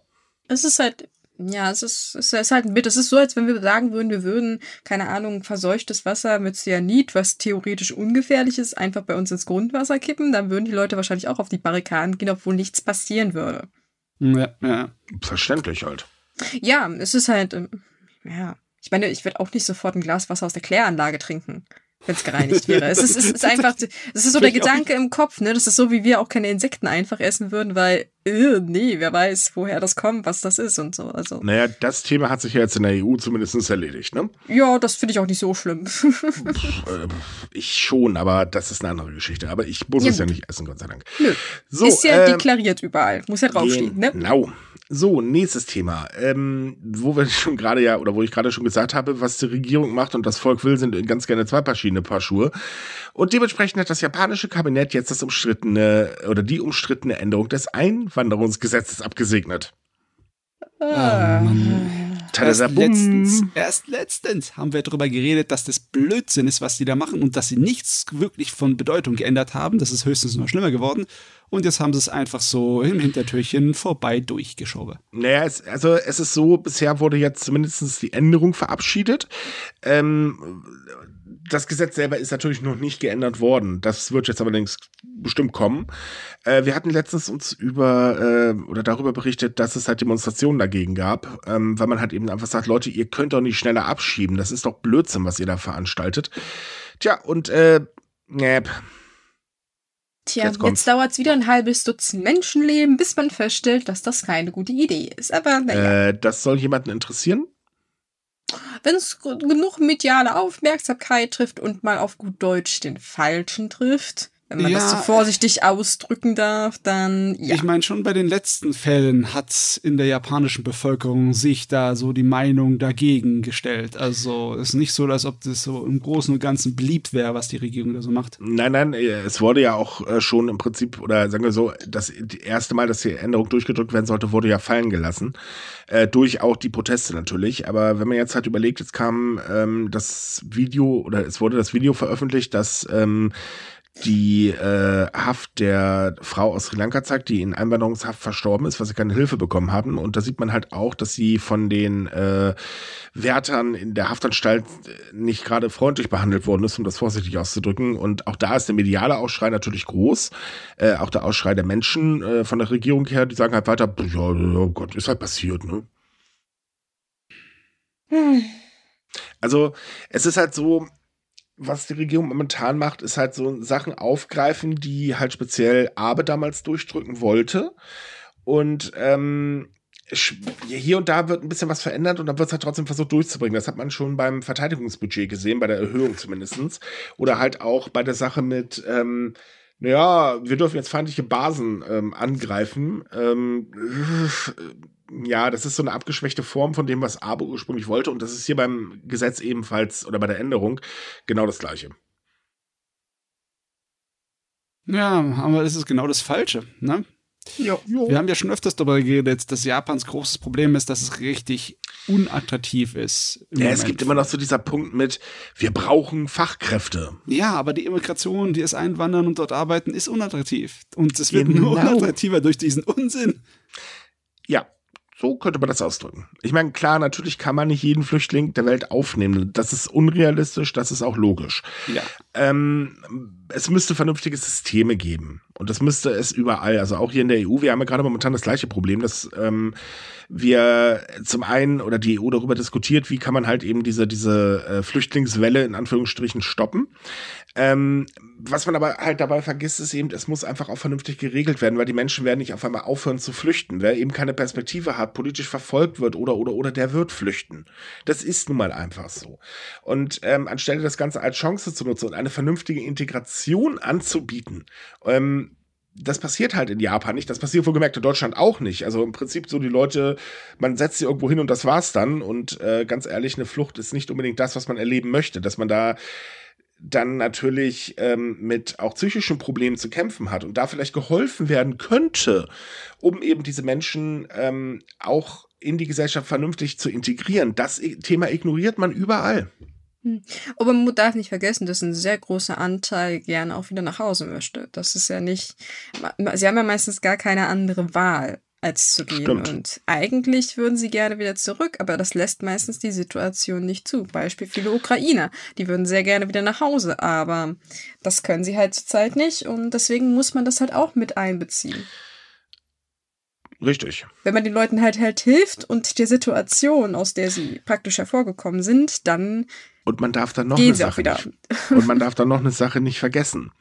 Es ist halt ja, es ist, es ist halt ein Bild. Es ist so, als wenn wir sagen würden, wir würden, keine Ahnung, verseuchtes Wasser mit Cyanid, was theoretisch ungefährlich ist, einfach bei uns ins Grundwasser kippen. Dann würden die Leute wahrscheinlich auch auf die Barrikaden gehen, obwohl nichts passieren würde. Ja, ja. Verständlich halt. Ja, es ist halt, ähm, ja. Ich meine, ich würde auch nicht sofort ein Glas Wasser aus der Kläranlage trinken wenn es gereinigt wäre. Es ist, es ist einfach, es ist so der Gedanke im Kopf, ne? Das ist so, wie wir auch keine Insekten einfach essen würden, weil, äh, nee, wer weiß, woher das kommt, was das ist und so. Also. Naja, das Thema hat sich ja jetzt in der EU zumindest erledigt, ne? Ja, das finde ich auch nicht so schlimm. Äh, ich schon, aber das ist eine andere Geschichte. Aber ich muss ja, es ja nicht essen, Gott sei Dank. Nö. So, ist ja äh, deklariert überall. Muss ja draufstehen, ne? Genau. So, nächstes Thema. Ähm, wo wir schon gerade ja, oder wo ich gerade schon gesagt habe, was die Regierung macht und das Volk will, sind ganz gerne zwei verschiedene Paar Schuhe. Und dementsprechend hat das japanische Kabinett jetzt das umstrittene oder die umstrittene Änderung des Einwanderungsgesetzes abgesegnet. Ah. Erst letztens, erst letztens haben wir darüber geredet, dass das Blödsinn ist, was die da machen und dass sie nichts wirklich von Bedeutung geändert haben. Das ist höchstens noch schlimmer geworden. Und jetzt haben sie es einfach so im Hintertürchen vorbei durchgeschoben. Naja, es, also es ist so, bisher wurde jetzt zumindest die Änderung verabschiedet. Ähm, das Gesetz selber ist natürlich noch nicht geändert worden. Das wird jetzt allerdings bestimmt kommen. Äh, wir hatten letztens uns über äh, oder darüber berichtet, dass es halt Demonstrationen dagegen gab, ähm, weil man halt eben einfach sagt, Leute, ihr könnt doch nicht schneller abschieben. Das ist doch Blödsinn, was ihr da veranstaltet. Tja, und äh, äh Tja, jetzt, jetzt dauert es wieder ein halbes Dutzend Menschenleben, bis man feststellt, dass das keine gute Idee ist. Aber naja. Äh, das soll jemanden interessieren? Wenn es genug mediale Aufmerksamkeit trifft und mal auf gut Deutsch den Falschen trifft, wenn man ja, das so vorsichtig ausdrücken darf, dann ja. Ich meine, schon bei den letzten Fällen hat in der japanischen Bevölkerung sich da so die Meinung dagegen gestellt. Also es ist nicht so, als ob das so im Großen und Ganzen beliebt wäre, was die Regierung da so macht. Nein, nein, es wurde ja auch äh, schon im Prinzip, oder sagen wir so, das erste Mal, dass die Änderung durchgedrückt werden sollte, wurde ja fallen gelassen. Äh, durch auch die Proteste natürlich. Aber wenn man jetzt halt überlegt, jetzt kam ähm, das Video, oder es wurde das Video veröffentlicht, dass ähm, die äh, Haft der Frau aus Sri Lanka zeigt, die in Einwanderungshaft verstorben ist, weil sie keine Hilfe bekommen haben. Und da sieht man halt auch, dass sie von den äh, Wärtern in der Haftanstalt nicht gerade freundlich behandelt worden ist, um das vorsichtig auszudrücken. Und auch da ist der mediale Ausschrei natürlich groß. Äh, auch der Ausschrei der Menschen äh, von der Regierung her, die sagen halt weiter, ja, oh Gott, ist halt passiert, ne? Hm. Also, es ist halt so, was die Regierung momentan macht, ist halt so Sachen aufgreifen, die halt speziell Abe damals durchdrücken wollte. Und ähm, hier und da wird ein bisschen was verändert und dann wird es halt trotzdem versucht durchzubringen. Das hat man schon beim Verteidigungsbudget gesehen, bei der Erhöhung zumindestens Oder halt auch bei der Sache mit, ähm, naja, wir dürfen jetzt feindliche Basen ähm, angreifen. Ähm, ja, das ist so eine abgeschwächte Form von dem, was Abo ursprünglich wollte. Und das ist hier beim Gesetz ebenfalls oder bei der Änderung genau das Gleiche. Ja, aber es ist genau das Falsche, ne? Jo. Wir haben ja schon öfters darüber geredet, dass Japans großes Problem ist, dass es richtig unattraktiv ist. Ja, Moment. es gibt immer noch so dieser Punkt mit, wir brauchen Fachkräfte. Ja, aber die Immigration, die es einwandern und dort arbeiten, ist unattraktiv. Und es wird genau. nur unattraktiver durch diesen Unsinn. Ja, so könnte man das ausdrücken. Ich meine, klar, natürlich kann man nicht jeden Flüchtling der Welt aufnehmen. Das ist unrealistisch, das ist auch logisch. Ja. Ähm, es müsste vernünftige Systeme geben. Und das müsste es überall. Also auch hier in der EU. Wir haben ja gerade momentan das gleiche Problem, dass ähm, wir zum einen oder die EU darüber diskutiert, wie kann man halt eben diese, diese äh, Flüchtlingswelle in Anführungsstrichen stoppen. Ähm, was man aber halt dabei vergisst, ist eben, es muss einfach auch vernünftig geregelt werden, weil die Menschen werden nicht auf einmal aufhören zu flüchten. Wer eben keine Perspektive hat, politisch verfolgt wird oder oder oder der wird flüchten. Das ist nun mal einfach so. Und ähm, anstelle das Ganze als Chance zu nutzen und eine vernünftige Integration anzubieten, ähm, das passiert halt in Japan nicht. Das passiert wohlgemerkt in Deutschland auch nicht. Also im Prinzip so die Leute, man setzt sie irgendwo hin und das war's dann. Und äh, ganz ehrlich, eine Flucht ist nicht unbedingt das, was man erleben möchte. Dass man da dann natürlich ähm, mit auch psychischen Problemen zu kämpfen hat und da vielleicht geholfen werden könnte, um eben diese Menschen ähm, auch in die Gesellschaft vernünftig zu integrieren. Das Thema ignoriert man überall. Hm. Aber man darf nicht vergessen, dass ein sehr großer Anteil gerne auch wieder nach Hause möchte. Das ist ja nicht, sie haben ja meistens gar keine andere Wahl als zu gehen. Stimmt. Und eigentlich würden sie gerne wieder zurück, aber das lässt meistens die Situation nicht zu. Beispiel viele Ukrainer, die würden sehr gerne wieder nach Hause, aber das können sie halt zurzeit nicht und deswegen muss man das halt auch mit einbeziehen. Richtig. Wenn man den Leuten halt halt hilft und der Situation, aus der sie praktisch hervorgekommen sind, dann und man darf dann noch eine Sache nicht, und man darf dann noch eine Sache nicht vergessen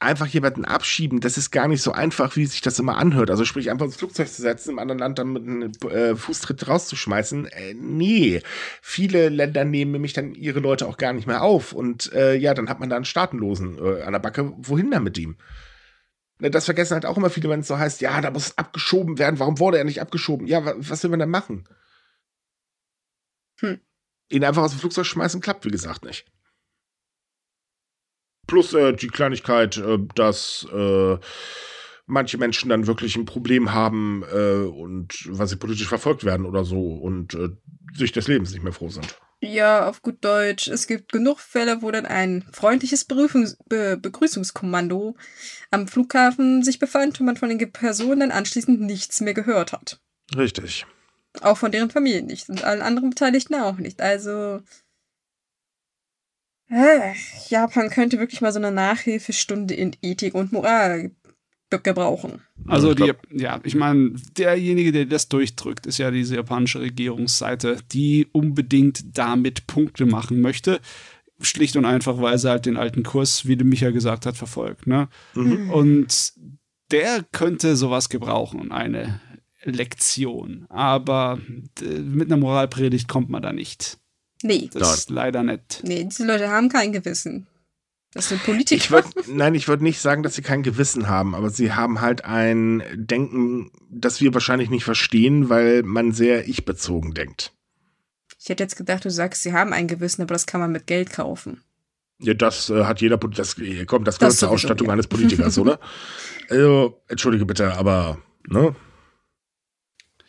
einfach jemanden abschieben, das ist gar nicht so einfach, wie sich das immer anhört. Also sprich, einfach ins Flugzeug zu setzen, im anderen Land dann mit einem äh, Fußtritt rauszuschmeißen. Äh, nee, viele Länder nehmen nämlich dann ihre Leute auch gar nicht mehr auf. Und äh, ja, dann hat man da einen Staatenlosen äh, an der Backe. Wohin dann mit ihm? Ne, das vergessen halt auch immer viele, wenn es so heißt, ja, da muss abgeschoben werden. Warum wurde er nicht abgeschoben? Ja, was will man denn machen? Hm. Ihn einfach aus dem Flugzeug schmeißen klappt, wie gesagt, nicht. Plus äh, die Kleinigkeit, äh, dass äh, manche Menschen dann wirklich ein Problem haben äh, und weil sie politisch verfolgt werden oder so und äh, sich des Lebens nicht mehr froh sind. Ja, auf gut Deutsch. Es gibt genug Fälle, wo dann ein freundliches Berufung, Be Begrüßungskommando am Flughafen sich befand und man von den Personen dann anschließend nichts mehr gehört hat. Richtig. Auch von deren Familien nicht und allen anderen Beteiligten auch nicht. Also Japan könnte wirklich mal so eine Nachhilfestunde in Ethik und Moral gebrauchen. Also die, ja, ich meine, derjenige, der das durchdrückt, ist ja diese japanische Regierungsseite, die unbedingt damit Punkte machen möchte. schlicht und einfach, weil sie halt den alten Kurs, wie du Micha gesagt hat, verfolgt. Ne? Mhm. Und der könnte sowas gebrauchen, eine Lektion. Aber mit einer Moralpredigt kommt man da nicht. Nee. Das ist leider nicht. Nee, diese Leute haben kein Gewissen. Das sind Politiker. Ich würd, nein, ich würde nicht sagen, dass sie kein Gewissen haben, aber sie haben halt ein Denken, das wir wahrscheinlich nicht verstehen, weil man sehr ich-bezogen denkt. Ich hätte jetzt gedacht, du sagst, sie haben ein Gewissen, aber das kann man mit Geld kaufen. Ja, das äh, hat jeder, das, kommt, das gehört das zur Ausstattung ja. eines Politikers, oder? Also, entschuldige bitte, aber, ne?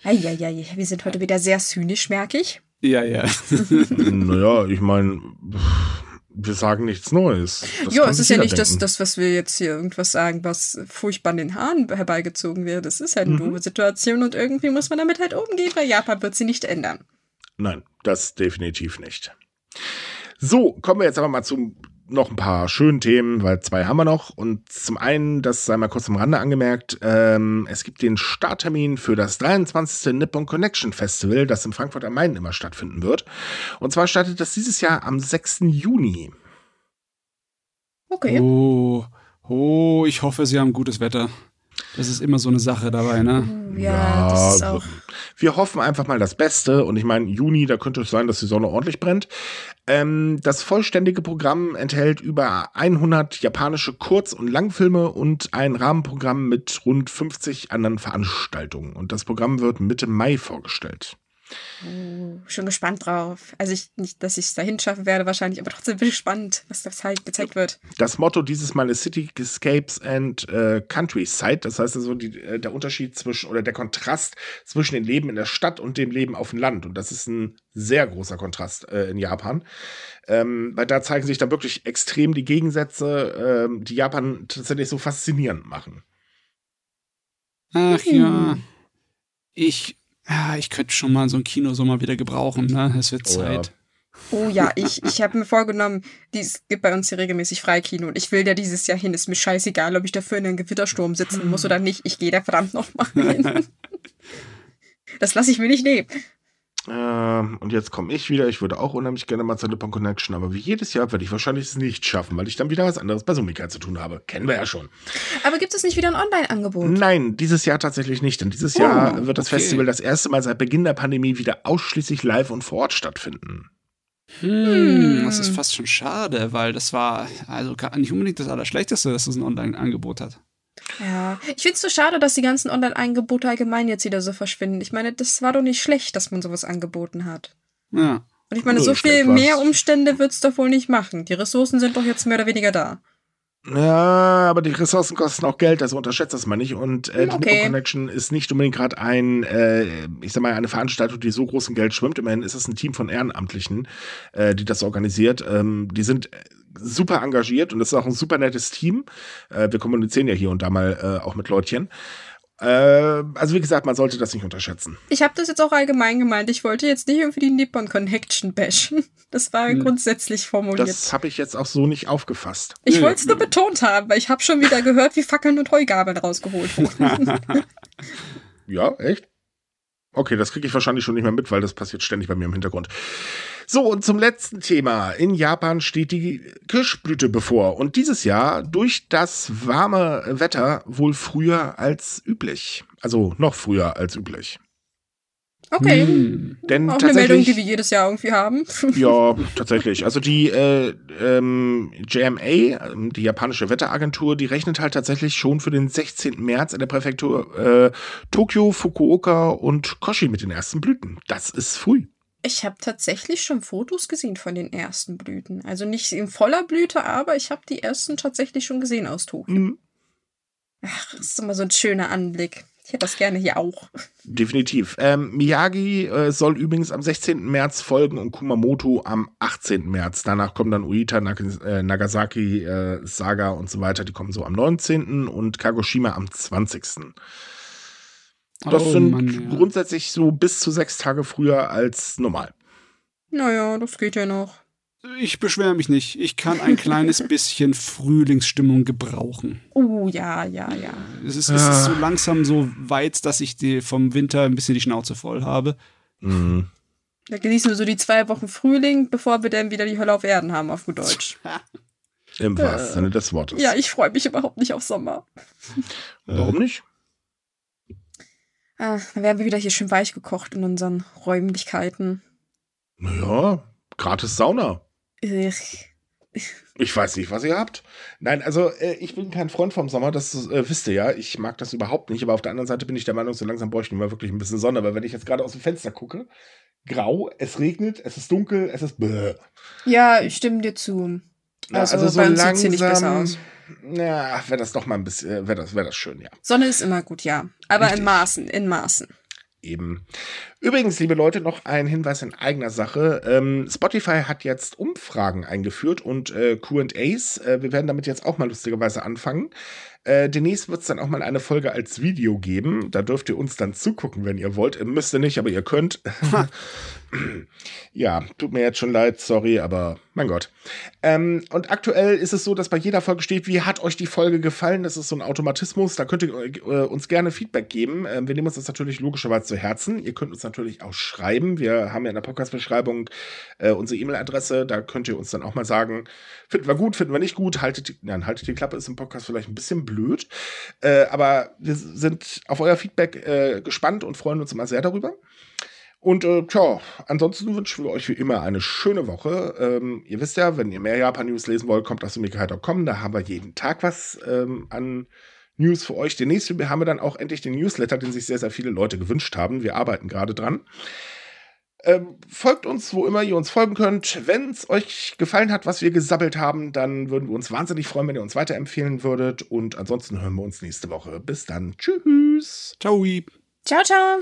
Eieiei, wir sind heute wieder sehr zynisch, merke ich. Ja, ja. naja, ich meine, wir sagen nichts Neues. Das ja, es ist ja nicht das, das, was wir jetzt hier irgendwas sagen, was furchtbar an den Haaren herbeigezogen wird. Das ist halt eine mhm. doofe Situation und irgendwie muss man damit halt umgehen, weil Japan wird sie nicht ändern. Nein, das definitiv nicht. So, kommen wir jetzt aber mal zum noch ein paar schönen Themen, weil zwei haben wir noch. Und zum einen, das sei mal kurz am Rande angemerkt, ähm, es gibt den Starttermin für das 23. Nippon Connection Festival, das in Frankfurt am Main immer stattfinden wird. Und zwar startet das dieses Jahr am 6. Juni. Okay. Oh, oh, ich hoffe, Sie haben gutes Wetter. Das ist immer so eine Sache dabei, ne? Ja, ja, das ist auch. Wir hoffen einfach mal das Beste. Und ich meine, Juni, da könnte es sein, dass die Sonne ordentlich brennt. Ähm, das vollständige Programm enthält über 100 japanische Kurz- und Langfilme und ein Rahmenprogramm mit rund 50 anderen Veranstaltungen. Und das Programm wird Mitte Mai vorgestellt. Schon gespannt drauf. Also ich, nicht, dass ich es dahin schaffen werde wahrscheinlich, aber trotzdem bin ich gespannt, was da halt gezeigt wird. Das Motto dieses Mal ist Cityscapes and äh, Countryside. Das heißt also die, äh, der Unterschied zwischen oder der Kontrast zwischen dem Leben in der Stadt und dem Leben auf dem Land. Und das ist ein sehr großer Kontrast äh, in Japan. Ähm, weil da zeigen sich dann wirklich extrem die Gegensätze, ähm, die Japan tatsächlich so faszinierend machen. Ach ja. Ich ja, ich könnte schon mal so ein Kinosommer wieder gebrauchen, ne? Es wird Zeit. Ja. Oh ja, ich, ich habe mir vorgenommen, es gibt bei uns hier regelmäßig Freikino und ich will da dieses Jahr hin. Ist mir scheißegal, ob ich dafür in einem Gewittersturm sitzen muss oder nicht. Ich gehe da verdammt noch mal hin. Das lasse ich mir nicht nehmen. Ähm, und jetzt komme ich wieder. Ich würde auch unheimlich gerne mal zur Nippon Connection, aber wie jedes Jahr werde ich wahrscheinlich es nicht schaffen, weil ich dann wieder was anderes bei Sumika zu tun habe. Kennen wir ja schon. Aber gibt es nicht wieder ein Online-Angebot? Nein, dieses Jahr tatsächlich nicht. Denn dieses oh, Jahr wird das okay. Festival das erste Mal seit Beginn der Pandemie wieder ausschließlich live und vor Ort stattfinden. Hm, das ist fast schon schade, weil das war also nicht unbedingt das Allerschlechteste, dass es ein Online-Angebot hat. Ja, ich finde es so schade, dass die ganzen Online-Angebote allgemein jetzt wieder so verschwinden. Ich meine, das war doch nicht schlecht, dass man sowas angeboten hat. Ja. Und ich meine, so viel mehr Umstände wird es doch wohl nicht machen. Die Ressourcen sind doch jetzt mehr oder weniger da. Ja, aber die Ressourcen kosten auch Geld, also unterschätzt das mal nicht. Und äh, die okay. Connection ist nicht unbedingt gerade ein, äh, ich sag mal, eine Veranstaltung, die so groß in Geld schwimmt. Immerhin ist es ein Team von Ehrenamtlichen, äh, die das organisiert. Ähm, die sind super engagiert und das ist auch ein super nettes Team. Äh, wir kommunizieren ja hier und da mal äh, auch mit Leutchen. Äh, also wie gesagt, man sollte das nicht unterschätzen. Ich habe das jetzt auch allgemein gemeint. Ich wollte jetzt nicht irgendwie die Nippon Connection bashen. Das war hm. grundsätzlich formuliert. Das habe ich jetzt auch so nicht aufgefasst. Ich wollte es nur betont haben, weil ich habe schon wieder gehört, wie Fackeln und Heugabeln rausgeholt wurden. ja, echt? Okay, das kriege ich wahrscheinlich schon nicht mehr mit, weil das passiert ständig bei mir im Hintergrund. So, und zum letzten Thema. In Japan steht die Kirschblüte bevor und dieses Jahr durch das warme Wetter wohl früher als üblich. Also noch früher als üblich. Okay. Hm. Denn Auch eine Meldung, die wir jedes Jahr irgendwie haben. ja, tatsächlich. Also die äh, ähm, JMA, ähm, die japanische Wetteragentur, die rechnet halt tatsächlich schon für den 16. März in der Präfektur äh, Tokio, Fukuoka und Koshi mit den ersten Blüten. Das ist früh. Ich habe tatsächlich schon Fotos gesehen von den ersten Blüten. Also nicht in voller Blüte, aber ich habe die ersten tatsächlich schon gesehen aus Tokio. Mhm. Ach, das ist immer so ein schöner Anblick. Ich hätte das gerne hier auch. Definitiv. Ähm, Miyagi äh, soll übrigens am 16. März folgen und Kumamoto am 18. März. Danach kommen dann Uita, Nag äh, Nagasaki, äh, Saga und so weiter. Die kommen so am 19. und Kagoshima am 20. Das oh, sind Mann, ja. grundsätzlich so bis zu sechs Tage früher als normal. Naja, das geht ja noch. Ich beschwere mich nicht. Ich kann ein kleines bisschen Frühlingsstimmung gebrauchen. Oh, ja, ja, ja. Es ist, es ist so langsam so weit, dass ich die, vom Winter ein bisschen die Schnauze voll habe. Mhm. Da genießen wir so die zwei Wochen Frühling, bevor wir dann wieder die Hölle auf Erden haben, auf gut Deutsch. Im wahrsten Sinne des Wortes. Ja, ich freue mich überhaupt nicht auf Sommer. Warum nicht? Ah, dann werden wir wieder hier schön weich gekocht in unseren Räumlichkeiten. Naja, gratis Sauna. Ich. Ich weiß nicht, was ihr habt. Nein, also äh, ich bin kein Freund vom Sommer, das äh, wisst ihr ja. Ich mag das überhaupt nicht, aber auf der anderen Seite bin ich der Meinung, so langsam bräuchten wir wirklich ein bisschen Sonne, weil wenn ich jetzt gerade aus dem Fenster gucke, grau, es regnet, es ist dunkel, es ist bäh. Ja, ich stimme dir zu. Also, Also, so langsam, hier nicht besser aus. Ja, wäre das doch mal ein bisschen, wäre das, wäre das schön, ja. Sonne ist immer gut, ja. Aber Richtig. in Maßen, in Maßen. Eben. Übrigens, liebe Leute, noch ein Hinweis in eigener Sache. Ähm, Spotify hat jetzt Umfragen eingeführt und äh, QAs. Äh, wir werden damit jetzt auch mal lustigerweise anfangen. Äh, demnächst wird es dann auch mal eine Folge als Video geben. Da dürft ihr uns dann zugucken, wenn ihr wollt. Ihr müsst ihr nicht, aber ihr könnt. ja, tut mir jetzt schon leid, sorry, aber mein Gott. Ähm, und aktuell ist es so, dass bei jeder Folge steht, wie hat euch die Folge gefallen? Das ist so ein Automatismus. Da könnt ihr äh, uns gerne Feedback geben. Ähm, wir nehmen uns das natürlich logischerweise zu Herzen. Ihr könnt uns natürlich auch schreiben. Wir haben ja in der Podcast-Beschreibung äh, unsere E-Mail-Adresse. Da könnt ihr uns dann auch mal sagen, finden wir gut, finden wir nicht gut. Haltet die, nein, haltet die Klappe ist im Podcast vielleicht ein bisschen blöd. Äh, aber wir sind auf euer Feedback äh, gespannt und freuen uns immer sehr darüber. Und äh, tja, ansonsten wünschen wir euch wie immer eine schöne Woche. Ähm, ihr wisst ja, wenn ihr mehr Japan-News lesen wollt, kommt auf sumikai.com. Da haben wir jeden Tag was ähm, an News für euch. Demnächst haben wir dann auch endlich den Newsletter, den sich sehr, sehr viele Leute gewünscht haben. Wir arbeiten gerade dran. Ähm, folgt uns, wo immer ihr uns folgen könnt. Wenn es euch gefallen hat, was wir gesabbelt haben, dann würden wir uns wahnsinnig freuen, wenn ihr uns weiterempfehlen würdet. Und ansonsten hören wir uns nächste Woche. Bis dann. Tschüss. Ciao. Ciao, ciao.